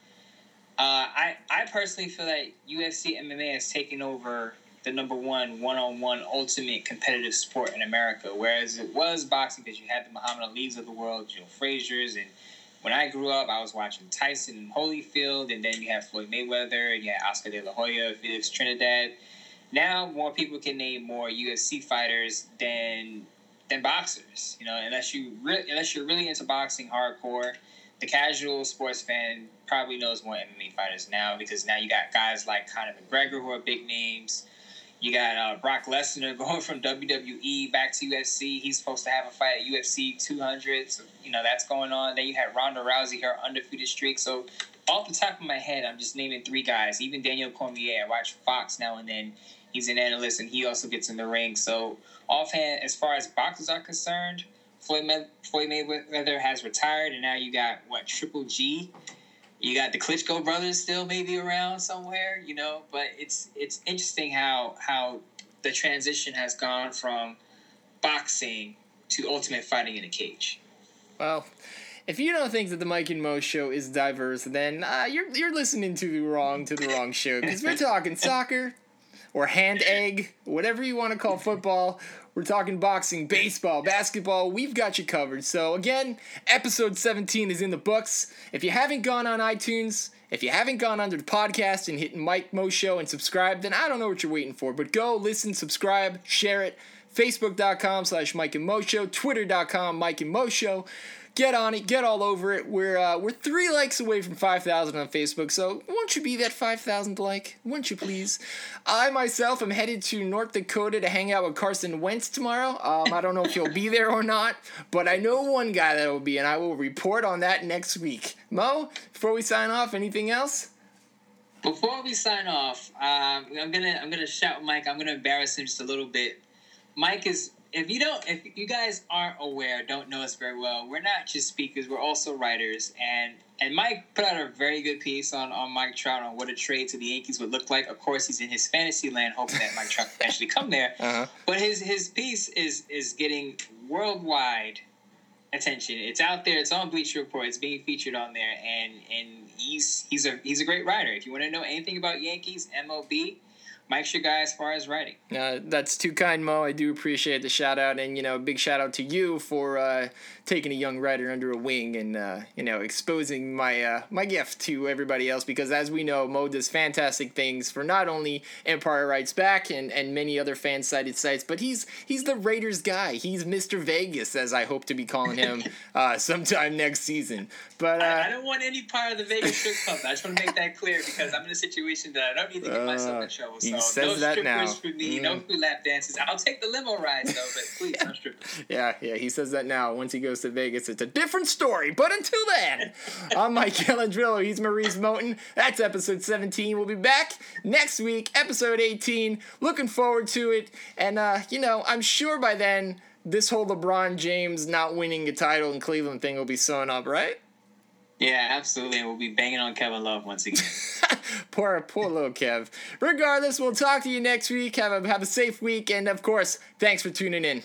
Uh, I I personally feel that UFC MMA has taken over the number one one-on-one ultimate competitive sport in America, whereas it was boxing because you had the Muhammad Ali's of the world, Joe Frazier's, and when I grew up, I was watching Tyson and Holyfield, and then you had Floyd Mayweather, and you had Oscar De La Hoya, Felix Trinidad. Now more people can name more UFC fighters than than boxers. You know, unless you re- unless you're really into boxing hardcore, the casual sports fan probably knows more MMA fighters now because now you got guys like Conor McGregor who are big names. You got uh, Brock Lesnar going from WWE back to UFC. He's supposed to have a fight at UFC 200. So, you know, that's going on. Then you had Ronda Rousey, her undefeated streak. So, off the top of my head, I'm just naming three guys. Even Daniel Cormier. I watch Fox now and then. He's an analyst and he also gets in the ring. So, offhand, as far as boxers are concerned, Floyd, May- Floyd Mayweather has retired, and now you got what Triple G. You got the Klitschko brothers still maybe around somewhere, you know. But it's it's interesting how how the transition has gone from boxing to ultimate fighting in a cage. Well, if you don't think that the Mike and Mo show is diverse, then uh, you're you're listening to the wrong to the wrong show because we're talking soccer, or hand egg, whatever you want to call football. We're talking boxing, baseball, basketball. We've got you covered. So, again, episode 17 is in the books. If you haven't gone on iTunes, if you haven't gone under the podcast and hit Mike Mo Show and subscribe, then I don't know what you're waiting for. But go, listen, subscribe, share it. Facebook.com slash Mike and Mo Show, Twitter.com Mike and Mo Show get on it, get all over it. We're uh, we're three likes away from five thousand on Facebook, so won't you be that five thousand like? Won't you please? I myself am headed to North Dakota to hang out with Carson Wentz tomorrow. Um, I don't know if he'll be there or not, but I know one guy that will be, and I will report on that next week. Mo, before we sign off, anything else? Before we sign off, um, I'm gonna I'm gonna shout Mike. I'm gonna embarrass him just a little bit. Mike is if you don't, if you guys aren't aware, don't know us very well, we're not just speakers. We're also writers. And and Mike put out a very good piece on on Mike Trout on what a trade to the Yankees would look like. Of course, he's in his fantasy land, hoping that Mike Trout can actually come there. Uh-huh. But his his piece is is getting worldwide attention. It's out there. It's on Bleacher Report. It's being featured on there, and and he's he's a he's a great writer. If you want to know anything about Yankees, MLB Mike's your guy as far as writing. Uh, that's too kind, Mo. I do appreciate the shout out, and you know, big shout out to you for uh, taking a young writer under a wing and uh, you know exposing my uh, my gift to everybody else. Because as we know, Mo does fantastic things for not only Empire Writes Back and, and many other fan sided sites, but he's he's the Raiders guy. He's Mr. Vegas, as I hope to be calling him uh, sometime next season. But I, I, uh, don't want any part of the Vegas strip club. I just want to make that clear because I'm in a situation that I don't need to get myself in trouble. So he says no that now. for me, mm. no free lap dances. I'll take the limo rides though, but please no strippers. yeah, yeah, he says that now. Once he goes to Vegas, it's a different story. But until then, I'm Mike Calandrillo. He's Maurice Moten. That's episode 17. We'll be back next week, episode 18. Looking forward to it. And uh, you know, I'm sure by then this whole LeBron James not winning a title in Cleveland thing will be sewn up, right? Yeah, absolutely. We'll be banging on Kevin Love once again. poor, poor little Kev. Regardless, we'll talk to you next week. Have a have a safe week, and of course, thanks for tuning in.